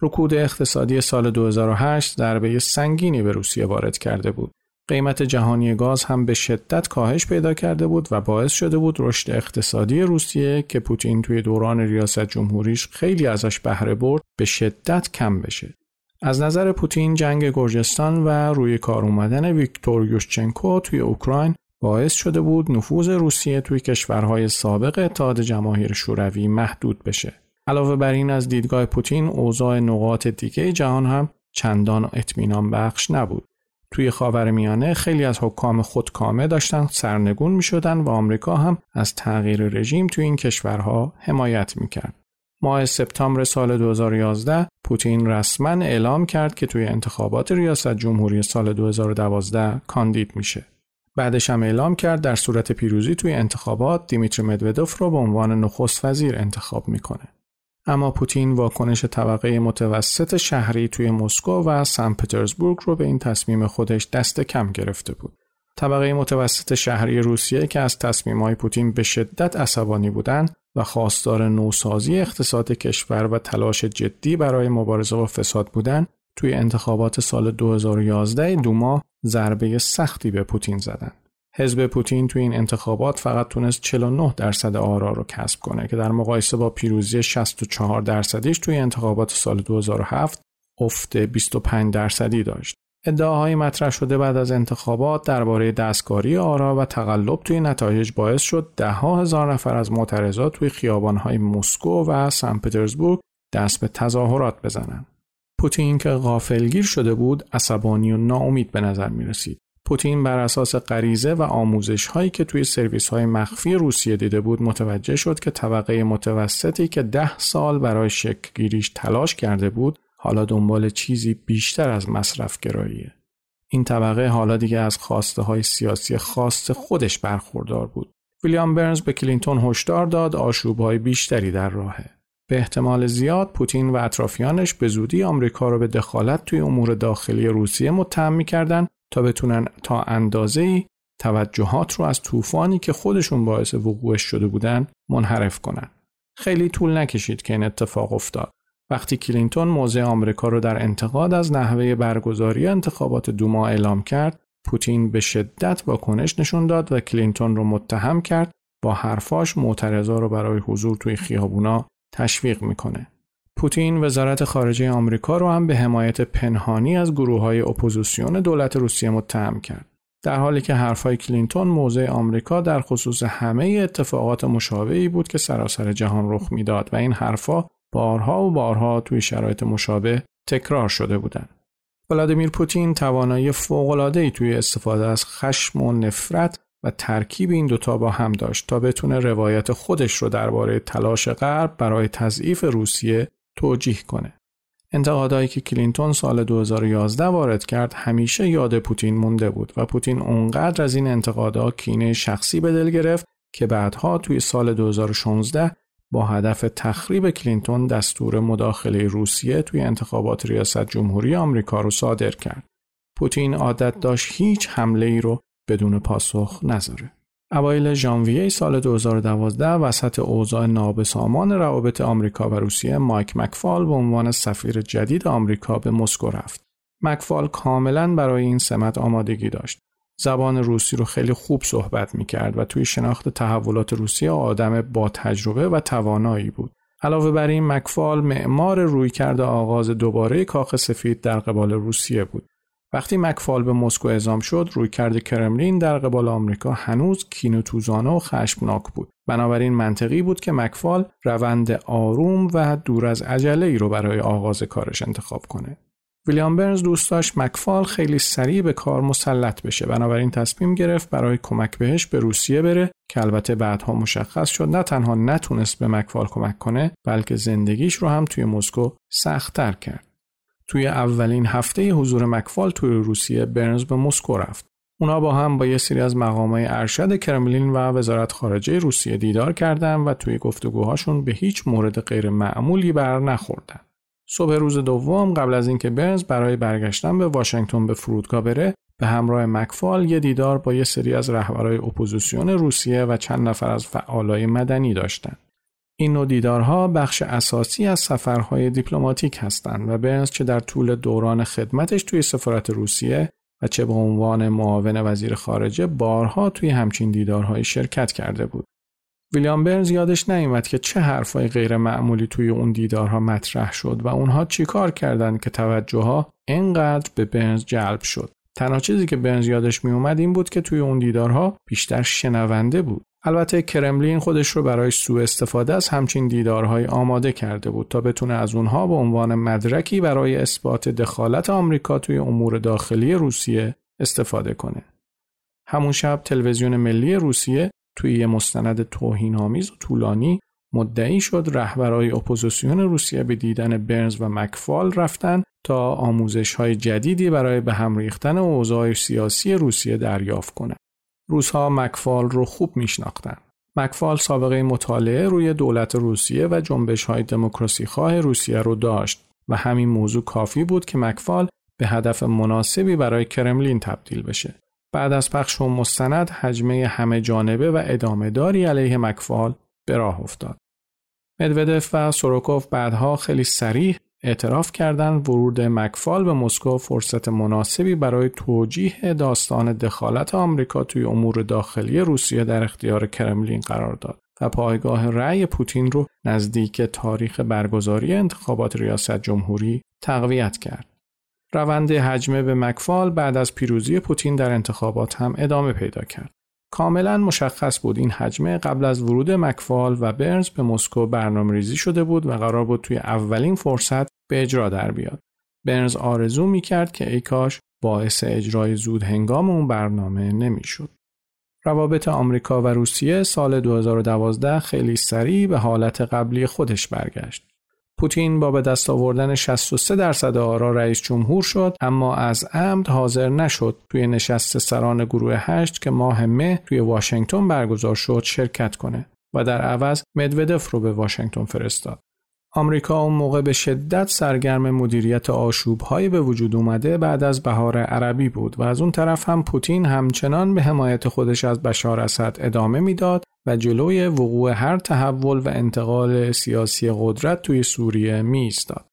رکود اقتصادی سال 2008 ضربه سنگینی به روسیه وارد کرده بود. قیمت جهانی گاز هم به شدت کاهش پیدا کرده بود و باعث شده بود رشد اقتصادی روسیه که پوتین توی دوران ریاست جمهوریش خیلی ازش بهره برد به شدت کم بشه. از نظر پوتین جنگ گرجستان و روی کار اومدن ویکتور یوشچنکو توی اوکراین باعث شده بود نفوذ روسیه توی کشورهای سابق اتحاد جماهیر شوروی محدود بشه. علاوه بر این از دیدگاه پوتین اوضاع نقاط دیگه جهان هم چندان اطمینان بخش نبود. توی خاورمیانه خیلی از حکام خودکامه داشتن سرنگون می شدن و آمریکا هم از تغییر رژیم توی این کشورها حمایت می کرد. ماه سپتامبر سال 2011 پوتین رسما اعلام کرد که توی انتخابات ریاست جمهوری سال 2012 کاندید میشه. بعدش هم اعلام کرد در صورت پیروزی توی انتخابات دیمیتری مدودوف رو به عنوان نخست وزیر انتخاب می‌کنه. اما پوتین واکنش طبقه متوسط شهری توی مسکو و سن پترزبورگ رو به این تصمیم خودش دست کم گرفته بود. طبقه متوسط شهری روسیه که از تصمیمهای پوتین به شدت عصبانی بودند و خواستار نوسازی اقتصاد کشور و تلاش جدی برای مبارزه با فساد بودند توی انتخابات سال 2011 دوما ضربه سختی به پوتین زدند. حزب پوتین توی این انتخابات فقط تونست 49 درصد آرا رو کسب کنه که در مقایسه با پیروزی 64 درصدیش توی انتخابات سال 2007 افت 25 درصدی داشت. ادعاهای مطرح شده بعد از انتخابات درباره دستکاری آرا و تقلب توی نتایج باعث شد ده ها هزار نفر از معترضات توی خیابانهای مسکو و سن پترزبورگ دست به تظاهرات بزنند. پوتین که غافلگیر شده بود عصبانی و ناامید به نظر می رسید. پوتین بر اساس غریزه و آموزش هایی که توی سرویس های مخفی روسیه دیده بود متوجه شد که طبقه متوسطی که ده سال برای شکل گیریش تلاش کرده بود حالا دنبال چیزی بیشتر از مصرف گراییه. این طبقه حالا دیگه از خواسته های سیاسی خاص خودش برخوردار بود. ویلیام برنز به کلینتون هشدار داد آشوب های بیشتری در راهه. به احتمال زیاد پوتین و اطرافیانش به زودی آمریکا را به دخالت توی امور داخلی روسیه متهم می‌کردن تا بتونن تا اندازه ای توجهات رو از طوفانی که خودشون باعث وقوعش شده بودن منحرف کنن. خیلی طول نکشید که این اتفاق افتاد. وقتی کلینتون موضع آمریکا رو در انتقاد از نحوه برگزاری انتخابات دوما اعلام کرد، پوتین به شدت واکنش نشون داد و کلینتون رو متهم کرد با حرفاش معترضا رو برای حضور توی خیابونا تشویق می‌کنه. پوتین وزارت خارجه آمریکا رو هم به حمایت پنهانی از گروه های اپوزیسیون دولت روسیه متهم کرد. در حالی که حرفهای کلینتون موضع آمریکا در خصوص همه اتفاقات مشابهی بود که سراسر جهان رخ می‌داد و این حرفها بارها و بارها توی شرایط مشابه تکرار شده بودند. ولادیمیر پوتین توانایی فوق‌العاده‌ای توی استفاده از خشم و نفرت و ترکیب این دوتا با هم داشت تا بتونه روایت خودش رو درباره تلاش غرب برای تضعیف روسیه توجیه کنه. انتقادهایی که کلینتون سال 2011 وارد کرد همیشه یاد پوتین مونده بود و پوتین اونقدر از این انتقادها کینه شخصی به دل گرفت که بعدها توی سال 2016 با هدف تخریب کلینتون دستور مداخله روسیه توی انتخابات ریاست جمهوری آمریکا رو صادر کرد. پوتین عادت داشت هیچ حمله ای رو بدون پاسخ نذاره. اوایل ژانویه سال 2012 وسط اوضاع نابسامان روابط آمریکا و روسیه مایک مکفال به عنوان سفیر جدید آمریکا به مسکو رفت. مکفال کاملا برای این سمت آمادگی داشت. زبان روسی رو خیلی خوب صحبت می کرد و توی شناخت تحولات روسیه آدم با تجربه و توانایی بود. علاوه بر این مکفال معمار رویکرد آغاز دوباره کاخ سفید در قبال روسیه بود. وقتی مکفال به مسکو اعزام شد رویکرد کرملین در قبال آمریکا هنوز کینوتوزانه و خشمناک بود بنابراین منطقی بود که مکفال روند آروم و دور از عجله ای رو برای آغاز کارش انتخاب کنه ویلیام برنز دوست داشت مکفال خیلی سریع به کار مسلط بشه بنابراین تصمیم گرفت برای کمک بهش به روسیه بره که البته بعدها مشخص شد نه تنها نتونست به مکفال کمک کنه بلکه زندگیش رو هم توی مسکو سختتر کرد توی اولین هفته حضور مکفال توی روسیه برنز به مسکو رفت. اونا با هم با یه سری از مقامای ارشد کرملین و وزارت خارجه روسیه دیدار کردن و توی گفتگوهاشون به هیچ مورد غیر معمولی بر نخوردن. صبح روز دوم قبل از اینکه برنز برای برگشتن به واشنگتن به فرودگاه بره به همراه مکفال یه دیدار با یه سری از رهبرای اپوزیسیون روسیه و چند نفر از فعالای مدنی داشتند. این نوع دیدارها بخش اساسی از سفرهای دیپلماتیک هستند و برنز چه در طول دوران خدمتش توی سفارت روسیه و چه به عنوان معاون وزیر خارجه بارها توی همچین دیدارهای شرکت کرده بود. ویلیام برنز یادش نیومد که چه حرفای غیر معمولی توی اون دیدارها مطرح شد و اونها چیکار کردند که توجهها اینقدر به برنز جلب شد. تنها چیزی که برنز یادش میومد این بود که توی اون دیدارها بیشتر شنونده بود. البته کرملین خودش رو برای سوء استفاده از همچین دیدارهای آماده کرده بود تا بتونه از اونها به عنوان مدرکی برای اثبات دخالت آمریکا توی امور داخلی روسیه استفاده کنه. همون شب تلویزیون ملی روسیه توی یه مستند توهین‌آمیز و طولانی مدعی شد رهبرای اپوزیسیون روسیه به دیدن برنز و مکفال رفتن تا آموزش های جدیدی برای به هم ریختن اوضاع سیاسی روسیه دریافت کنند. روس‌ها مکفال رو خوب میشناختن. مکفال سابقه مطالعه روی دولت روسیه و جنبش های دموکراسی خواه روسیه رو داشت و همین موضوع کافی بود که مکفال به هدف مناسبی برای کرملین تبدیل بشه. بعد از پخش و مستند حجمه همه جانبه و ادامه داری علیه مکفال به راه افتاد. مدودف و سوروکوف بعدها خیلی سریح اعتراف کردند ورود مکفال به مسکو فرصت مناسبی برای توجیه داستان دخالت آمریکا توی امور داخلی روسیه در اختیار کرملین قرار داد و پایگاه رأی پوتین رو نزدیک تاریخ برگزاری انتخابات ریاست جمهوری تقویت کرد. روند حجمه به مکفال بعد از پیروزی پوتین در انتخابات هم ادامه پیدا کرد. کاملا مشخص بود این حجمه قبل از ورود مکفال و برنز به مسکو برنامه ریزی شده بود و قرار بود توی اولین فرصت به اجرا در بیاد. برنز آرزو می کرد که ای کاش باعث اجرای زود هنگام اون برنامه نمی‌شد. روابط آمریکا و روسیه سال 2012 خیلی سریع به حالت قبلی خودش برگشت. پوتین با به دست آوردن 63 درصد آرا رئیس جمهور شد اما از عمد حاضر نشد توی نشست سران گروه هشت که ماه مه توی واشنگتن برگزار شد شرکت کنه و در عوض مدودف رو به واشنگتن فرستاد. آمریکا اون موقع به شدت سرگرم مدیریت آشوبهایی به وجود اومده بعد از بهار عربی بود و از اون طرف هم پوتین همچنان به حمایت خودش از بشار اسد ادامه می‌داد و جلوی وقوع هر تحول و انتقال سیاسی قدرت توی سوریه می ایستاد.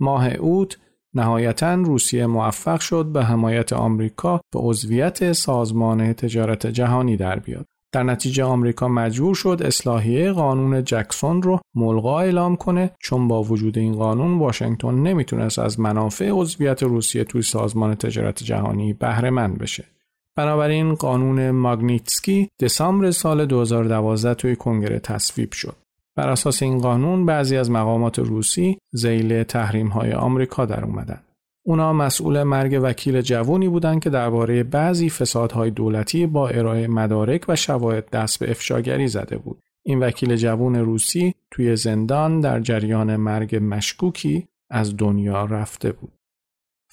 ماه اوت نهایتا روسیه موفق شد به حمایت آمریکا به عضویت سازمان تجارت جهانی در بیاد. در نتیجه آمریکا مجبور شد اصلاحیه قانون جکسون رو ملغا اعلام کنه چون با وجود این قانون واشنگتن نمی‌تونست از منافع عضویت روسیه توی سازمان تجارت جهانی بهره مند بشه. بنابراین قانون ماگنیتسکی دسامبر سال 2012 توی کنگره تصویب شد. بر اساس این قانون بعضی از مقامات روسی زیل تحریم های آمریکا در اومدن. اونا مسئول مرگ وکیل جوونی بودند که درباره بعضی فسادهای دولتی با ارائه مدارک و شواهد دست به افشاگری زده بود. این وکیل جوون روسی توی زندان در جریان مرگ مشکوکی از دنیا رفته بود.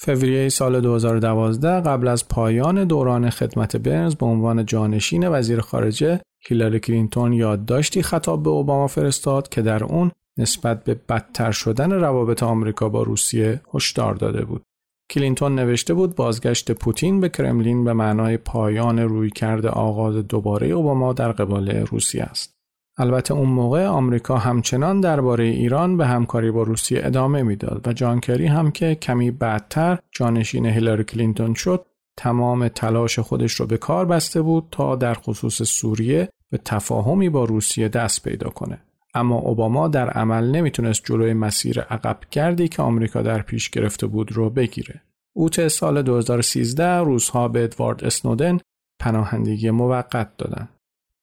فوریه سال 2012 قبل از پایان دوران خدمت برنز به عنوان جانشین وزیر خارجه هیلاری کلینتون یادداشتی خطاب به اوباما فرستاد که در اون نسبت به بدتر شدن روابط آمریکا با روسیه هشدار داده بود. کلینتون نوشته بود بازگشت پوتین به کرملین به معنای پایان رویکرد آغاز دوباره اوباما در قبال روسیه است. البته اون موقع آمریکا همچنان درباره ایران به همکاری با روسیه ادامه می‌داد و جان کری هم که کمی بعدتر جانشین هیلاری کلینتون شد تمام تلاش خودش رو به کار بسته بود تا در خصوص سوریه به تفاهمی با روسیه دست پیدا کنه. اما اوباما در عمل نمی‌تونست جلوی مسیر عقب گردی که آمریکا در پیش گرفته بود رو بگیره. اوت سال 2013 روزها به ادوارد اسنودن پناهندگی موقت دادن.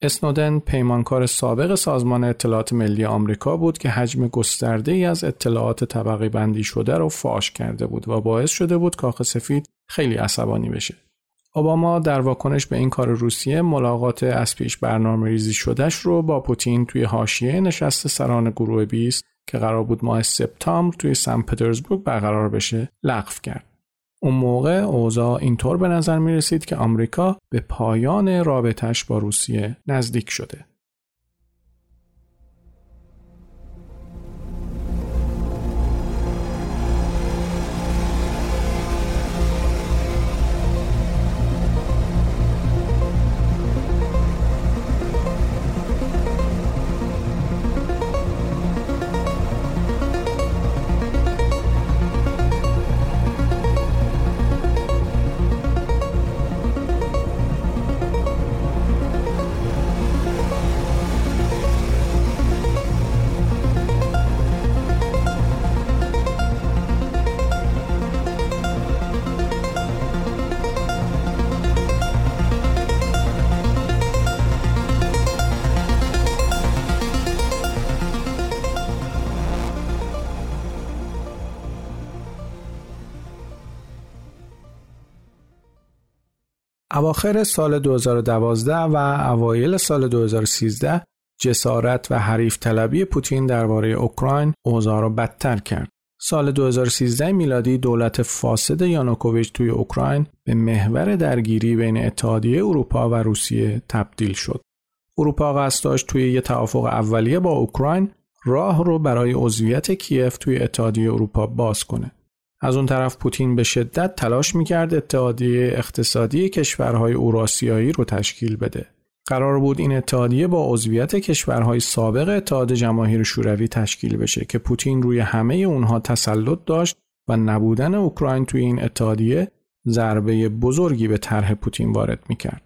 اسنودن پیمانکار سابق سازمان اطلاعات ملی آمریکا بود که حجم گسترده ای از اطلاعات طبقه بندی شده رو فاش کرده بود و باعث شده بود کاخ سفید خیلی عصبانی بشه. اوباما در واکنش به این کار روسیه ملاقات از پیش برنامه ریزی شدهش رو با پوتین توی حاشیه نشست سران گروه 20 که قرار بود ماه سپتامبر توی سن پترزبورگ برقرار بشه لغو کرد. اون موقع اوضاع اینطور به نظر می رسید که آمریکا به پایان رابطش با روسیه نزدیک شده. اواخر سال 2012 و اوایل سال 2013 جسارت و حریف طلبی پوتین درباره اوکراین اوضاع را بدتر کرد. سال 2013 میلادی دولت فاسد یانوکوویچ توی اوکراین به محور درگیری بین اتحادیه اروپا و روسیه تبدیل شد. اروپا قصد داشت توی یه توافق اولیه با اوکراین راه رو برای عضویت کیف توی اتحادیه اروپا باز کنه. از اون طرف پوتین به شدت تلاش می‌کرد اتحادیه اقتصادی کشورهای اوراسیایی رو تشکیل بده. قرار بود این اتحادیه با عضویت کشورهای سابق اتحاد جماهیر شوروی تشکیل بشه که پوتین روی همه اونها تسلط داشت و نبودن اوکراین توی این اتحادیه ضربه بزرگی به طرح پوتین وارد می‌کرد.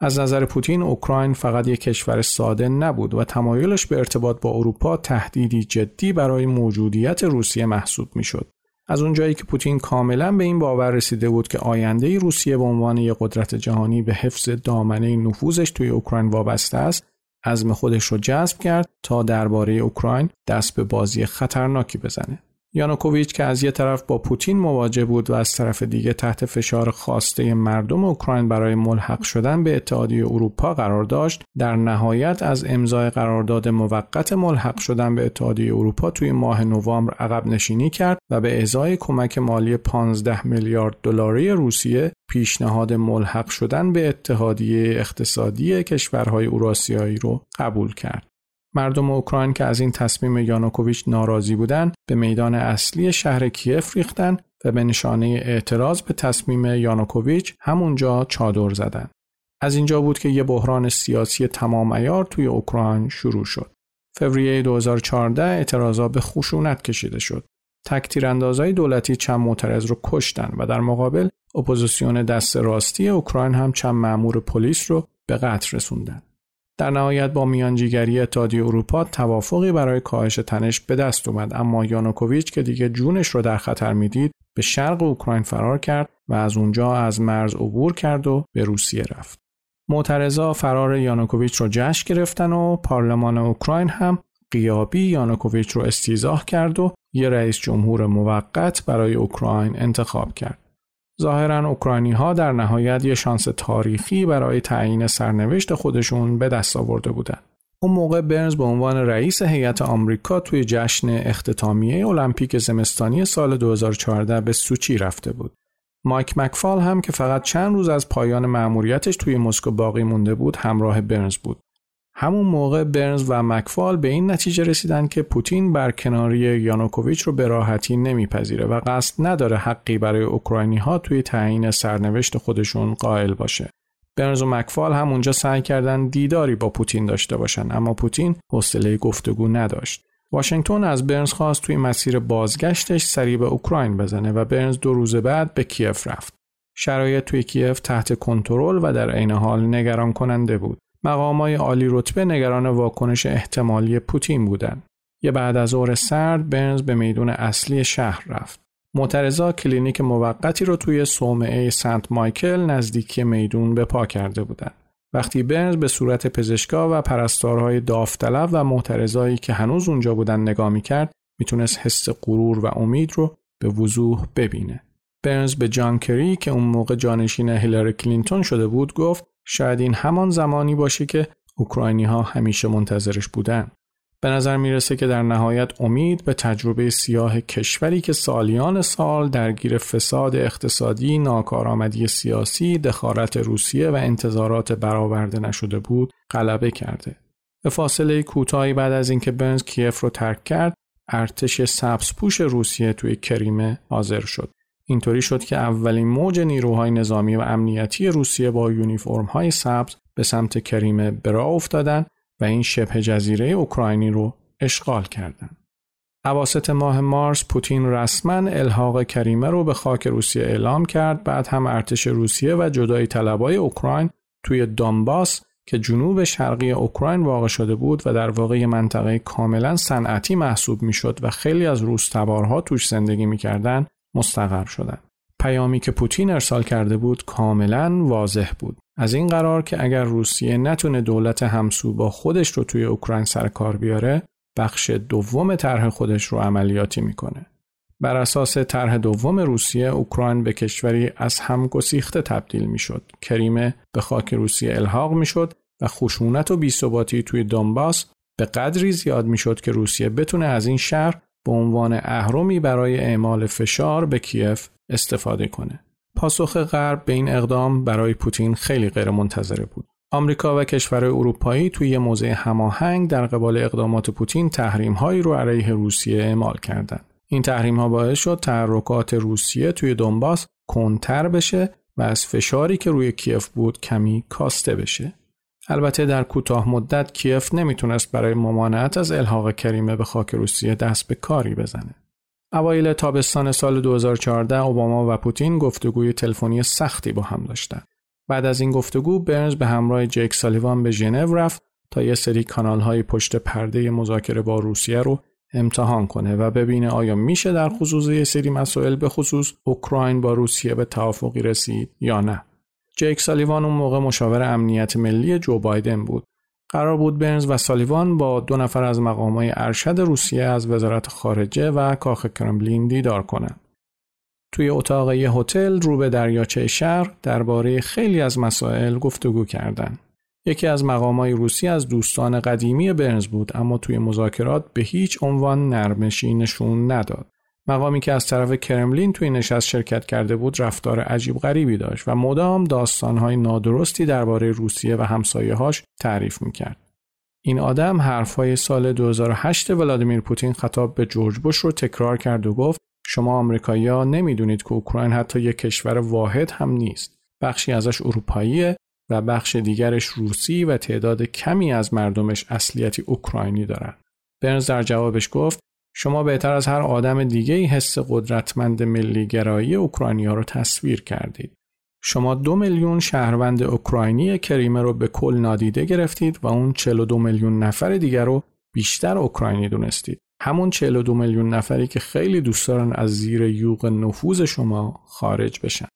از نظر پوتین اوکراین فقط یک کشور ساده نبود و تمایلش به ارتباط با اروپا تهدیدی جدی برای موجودیت روسیه محسوب می‌شد. از اونجایی که پوتین کاملا به این باور رسیده بود که آینده روسیه به عنوان یک قدرت جهانی به حفظ دامنه نفوذش توی اوکراین وابسته است عزم خودش رو جذب کرد تا درباره اوکراین دست به بازی خطرناکی بزنه. یانوکوویچ که از یه طرف با پوتین مواجه بود و از طرف دیگه تحت فشار خواسته مردم اوکراین برای ملحق شدن به اتحادیه اروپا قرار داشت در نهایت از امضای قرارداد موقت ملحق شدن به اتحادیه اروپا توی ماه نوامبر عقب نشینی کرد و به ازای کمک مالی 15 میلیارد دلاری روسیه پیشنهاد ملحق شدن به اتحادیه اقتصادی کشورهای اوراسیایی رو قبول کرد. مردم اوکراین که از این تصمیم یانوکوویچ ناراضی بودند به میدان اصلی شهر کیف ریختن و به نشانه اعتراض به تصمیم یانوکوویچ همونجا چادر زدند. از اینجا بود که یه بحران سیاسی تمام عیار توی اوکراین شروع شد. فوریه 2014 اعتراضا به خشونت کشیده شد. تک تیراندازای دولتی چند معترض رو کشتن و در مقابل اپوزیسیون دست راستی اوکراین هم چند مأمور پلیس رو به قتل رسوندن. در نهایت با میانجیگری اتحادیه اروپا توافقی برای کاهش تنش به دست اومد اما یانوکوویچ که دیگه جونش رو در خطر می‌دید به شرق اوکراین فرار کرد و از اونجا از مرز عبور کرد و به روسیه رفت. معترضا فرار یانوکوویچ رو جشن گرفتن و پارلمان اوکراین هم قیابی یانوکوویچ رو استیزاه کرد و یه رئیس جمهور موقت برای اوکراین انتخاب کرد. ظاهرا اوکراینی ها در نهایت یه شانس تاریخی برای تعیین سرنوشت خودشون به دست آورده بودند. اون موقع برنز به عنوان رئیس هیئت آمریکا توی جشن اختتامیه المپیک زمستانی سال 2014 به سوچی رفته بود. مایک مکفال هم که فقط چند روز از پایان مأموریتش توی مسکو باقی مونده بود همراه برنز بود. همون موقع برنز و مکفال به این نتیجه رسیدن که پوتین برکناری یانوکوویچ رو به راحتی نمیپذیره و قصد نداره حقی برای اوکراینی ها توی تعیین سرنوشت خودشون قائل باشه. برنز و مکفال هم اونجا سعی کردن دیداری با پوتین داشته باشن اما پوتین حوصله گفتگو نداشت. واشنگتن از برنز خواست توی مسیر بازگشتش سری به اوکراین بزنه و برنز دو روز بعد به کیف رفت. شرایط توی کیف تحت کنترل و در عین حال نگران کننده بود. مقامای عالی رتبه نگران واکنش احتمالی پوتین بودند. یه بعد از ظهر سرد برنز به میدون اصلی شهر رفت. معترضا کلینیک موقتی رو توی صومعه سنت مایکل نزدیکی میدون به پا کرده بودند. وقتی برنز به صورت پزشکا و پرستارهای داوطلب و معترضایی که هنوز اونجا بودن نگاه می‌کرد می‌تونست حس غرور و امید رو به وضوح ببینه. برنز به جان کری که اون موقع جانشین هیلاری کلینتون شده بود گفت شاید این همان زمانی باشه که اوکراینی ها همیشه منتظرش بودن. به نظر می‌رسه که در نهایت امید به تجربه سیاه کشوری که سالیان سال درگیر فساد اقتصادی، ناکارآمدی سیاسی، دخالت روسیه و انتظارات برآورده نشده بود، غلبه کرده. به فاصله کوتاهی بعد از اینکه بنز کیف رو ترک کرد، ارتش سبزپوش روسیه توی کریمه حاضر شد. اینطوری شد که اولین موج نیروهای نظامی و امنیتی روسیه با یونیفرم های سبز به سمت کریمه برا و این شبه جزیره اوکراینی رو اشغال کردند. اواسط ماه مارس پوتین رسما الحاق کریمه رو به خاک روسیه اعلام کرد بعد هم ارتش روسیه و جدای طلبای اوکراین توی دانباس که جنوب شرقی اوکراین واقع شده بود و در واقع منطقه کاملا صنعتی محسوب می‌شد و خیلی از روس تبارها توش زندگی می‌کردند مستقر شدند. پیامی که پوتین ارسال کرده بود کاملا واضح بود. از این قرار که اگر روسیه نتونه دولت همسو با خودش رو توی اوکراین سر کار بیاره، بخش دوم طرح خودش رو عملیاتی می‌کنه. بر اساس طرح دوم روسیه اوکراین به کشوری از هم گسیخته تبدیل می‌شد. کریمه به خاک روسیه الحاق می‌شد و خشونت و بیثباتی توی دانباس به قدری زیاد می‌شد که روسیه بتونه از این شهر به عنوان اهرمی برای اعمال فشار به کیف استفاده کنه. پاسخ غرب به این اقدام برای پوتین خیلی غیرمنتظره بود. آمریکا و کشورهای اروپایی توی موضع هماهنگ در قبال اقدامات پوتین تحریم هایی رو علیه روسیه اعمال کردند. این تحریم ها باعث شد تحرکات روسیه توی دنباس کنتر بشه و از فشاری که روی کیف بود کمی کاسته بشه. البته در کوتاه مدت کیف نمی‌تونست برای ممانعت از الحاق کریمه به خاک روسیه دست به کاری بزنه. اوایل تابستان سال 2014 اوباما و پوتین گفتگوی تلفنی سختی با هم داشتند. بعد از این گفتگو برنز به همراه جیک سالیوان به ژنو رفت تا یه سری کانال های پشت پرده مذاکره با روسیه رو امتحان کنه و ببینه آیا میشه در خصوص یه سری مسائل به خصوص اوکراین با روسیه به توافقی رسید یا نه. جیک سالیوان اون موقع مشاور امنیت ملی جو بایدن بود. قرار بود برنز و سالیوان با دو نفر از مقامای ارشد روسیه از وزارت خارجه و کاخ کرملین دیدار کنند. توی اتاق یه هتل رو به دریاچه شهر درباره خیلی از مسائل گفتگو کردند. یکی از مقامای روسی از دوستان قدیمی برنز بود اما توی مذاکرات به هیچ عنوان نرمشی نشون نداد. مقامی که از طرف کرملین توی نشست شرکت کرده بود رفتار عجیب غریبی داشت و مدام داستانهای نادرستی درباره روسیه و همسایه‌هاش تعریف می‌کرد. این آدم حرفهای سال 2008 ولادیمیر پوتین خطاب به جورج بوش رو تکرار کرد و گفت شما آمریکایی‌ها نمی‌دونید که اوکراین حتی یک کشور واحد هم نیست. بخشی ازش اروپاییه و بخش دیگرش روسی و تعداد کمی از مردمش اصلیتی اوکراینی دارن. برنز در جوابش گفت شما بهتر از هر آدم دیگه ای حس قدرتمند ملی گرایی اوکراینیا رو تصویر کردید. شما دو میلیون شهروند اوکراینی کریمه رو به کل نادیده گرفتید و اون 42 میلیون نفر دیگر رو بیشتر اوکراینی دونستید. همون 42 میلیون نفری که خیلی دوست دارن از زیر یوغ نفوذ شما خارج بشن.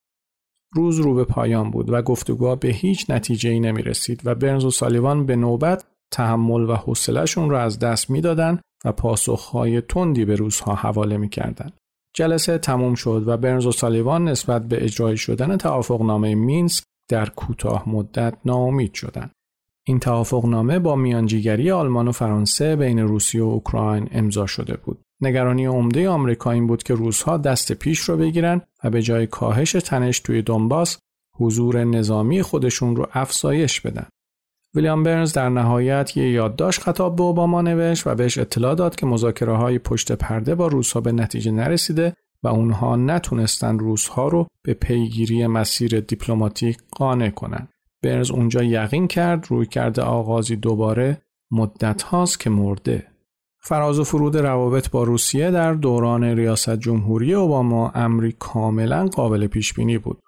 روز رو به پایان بود و گفتگوها به هیچ نتیجه ای نمی رسید و برنز و سالیوان به نوبت تحمل و حوصلهشون رو از دست می‌دادن و پاسخهای تندی به روزها حواله می‌کردند. جلسه تموم شد و برنز و سالیوان نسبت به اجرای شدن توافقنامه مینسک در کوتاه مدت ناامید شدند. این توافقنامه با میانجیگری آلمان و فرانسه بین روسیه و اوکراین امضا شده بود. نگرانی عمده آمریکا این بود که روسها دست پیش رو بگیرن و به جای کاهش تنش توی دنباس حضور نظامی خودشون رو افزایش بدن. ویلیام برنز در نهایت یه یادداشت خطاب به اوباما نوشت و بهش اطلاع داد که مذاکره های پشت پرده با روسها به نتیجه نرسیده و اونها نتونستن روسها رو به پیگیری مسیر دیپلماتیک قانع کنند. برنز اونجا یقین کرد روی کرده آغازی دوباره مدت هاست که مرده. فراز و فرود روابط با روسیه در دوران ریاست جمهوری اوباما امری کاملا قابل پیش بینی بود.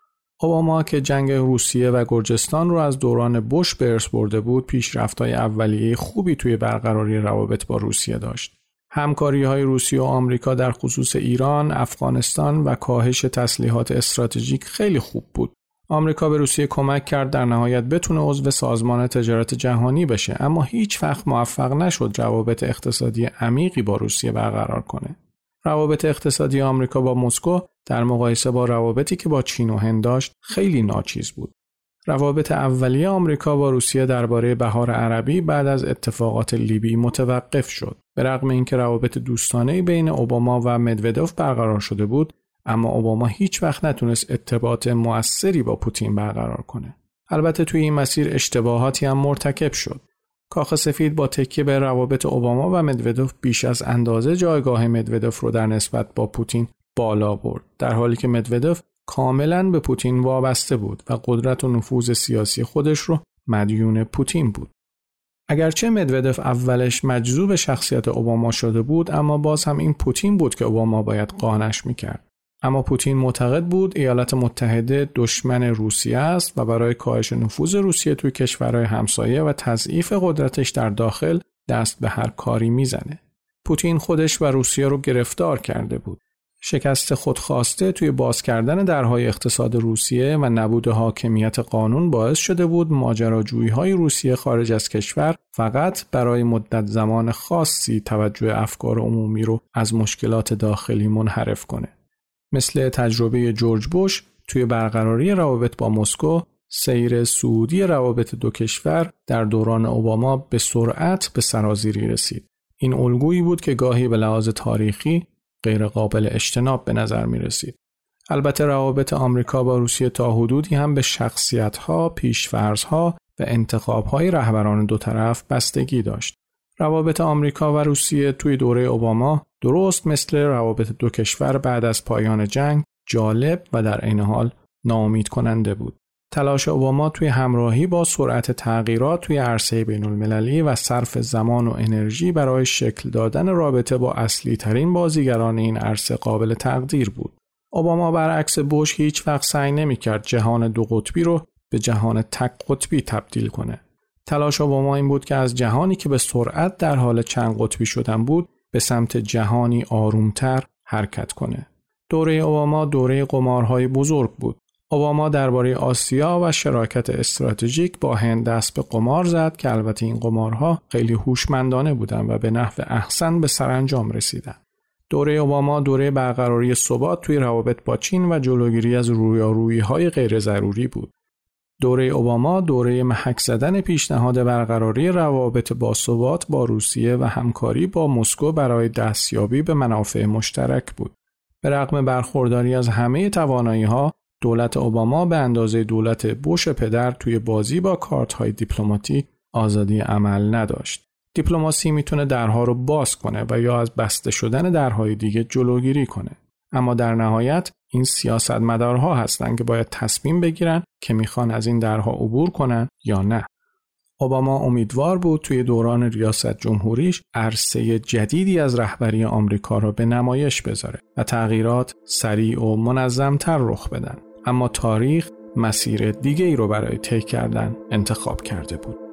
اوباما که جنگ روسیه و گرجستان رو از دوران بش به برده بود پیشرفت‌های اولیه خوبی توی برقراری روابط با روسیه داشت. همکاری های روسیه و آمریکا در خصوص ایران، افغانستان و کاهش تسلیحات استراتژیک خیلی خوب بود. آمریکا به روسیه کمک کرد در نهایت بتونه عضو سازمان تجارت جهانی بشه اما هیچ وقت موفق نشد روابط اقتصادی عمیقی با روسیه برقرار کنه. روابط اقتصادی آمریکا با مسکو در مقایسه با روابطی که با چین و هند داشت خیلی ناچیز بود. روابط اولیه آمریکا با روسیه درباره بهار عربی بعد از اتفاقات لیبی متوقف شد. به رغم اینکه روابط دوستانه بین اوباما و مدودوف برقرار شده بود، اما اوباما هیچ وقت نتونست ارتباط موثری با پوتین برقرار کنه. البته توی این مسیر اشتباهاتی هم مرتکب شد. کاخ سفید با تکیه به روابط اوباما و مدودوف بیش از اندازه جایگاه مدودوف رو در نسبت با پوتین بالا برد در حالی که مدودوف کاملا به پوتین وابسته بود و قدرت و نفوذ سیاسی خودش رو مدیون پوتین بود. اگرچه مدودف اولش مجذوب شخصیت اوباما شده بود اما باز هم این پوتین بود که اوباما باید قانش می‌کرد. اما پوتین معتقد بود ایالات متحده دشمن روسیه است و برای کاهش نفوذ روسیه توی کشورهای همسایه و تضعیف قدرتش در داخل دست به هر کاری می‌زنه. پوتین خودش و روسیه رو گرفتار کرده بود. شکست خودخواسته توی باز کردن درهای اقتصاد روسیه و نبود حاکمیت قانون باعث شده بود ماجراجویی های روسیه خارج از کشور فقط برای مدت زمان خاصی توجه افکار عمومی رو از مشکلات داخلی منحرف کنه. مثل تجربه جورج بوش توی برقراری روابط با مسکو سیر سعودی روابط دو کشور در دوران اوباما به سرعت به سرازیری رسید. این الگویی بود که گاهی به لحاظ تاریخی غیر قابل اجتناب به نظر می رسید. البته روابط آمریکا با روسیه تا حدودی هم به شخصیتها، پیشفرزها و انتخابهای رهبران دو طرف بستگی داشت. روابط آمریکا و روسیه توی دوره اوباما درست مثل روابط دو کشور بعد از پایان جنگ جالب و در عین حال ناامید کننده بود. تلاش اوباما توی همراهی با سرعت تغییرات توی عرصه بین المللی و صرف زمان و انرژی برای شکل دادن رابطه با اصلی ترین بازیگران این عرصه قابل تقدیر بود. اوباما برعکس بوش هیچ وقت سعی نمی‌کرد جهان دو قطبی رو به جهان تک قطبی تبدیل کنه. تلاش اوباما این بود که از جهانی که به سرعت در حال چند قطبی شدن بود به سمت جهانی آرومتر حرکت کنه. دوره اوباما دوره قمارهای بزرگ بود. اوباما درباره آسیا و شراکت استراتژیک با هند دست به قمار زد که البته این قمارها خیلی هوشمندانه بودند و به نحو احسن به سرانجام رسیدند. دوره اوباما دوره برقراری ثبات توی روابط با چین و جلوگیری از رویارویی های غیر ضروری بود. دوره اوباما دوره محک زدن پیشنهاد برقراری روابط با ثبات با روسیه و همکاری با مسکو برای دستیابی به منافع مشترک بود. به رغم برخورداری از همه توانایی ها، دولت اوباما به اندازه دولت بوش پدر توی بازی با کارت های دیپلماتیک آزادی عمل نداشت. دیپلماسی می‌تونه درها رو باز کنه و یا از بسته شدن درهای دیگه جلوگیری کنه. اما در نهایت این سیاستمدارها هستند که باید تصمیم بگیرن که می‌خوان از این درها عبور کنن یا نه. اوباما امیدوار بود توی دوران ریاست جمهوریش عرصه جدیدی از رهبری آمریکا را به نمایش بذاره و تغییرات سریع و منظمتر رخ بدن. اما تاریخ مسیر دیگه ای رو برای طی کردن انتخاب کرده بود.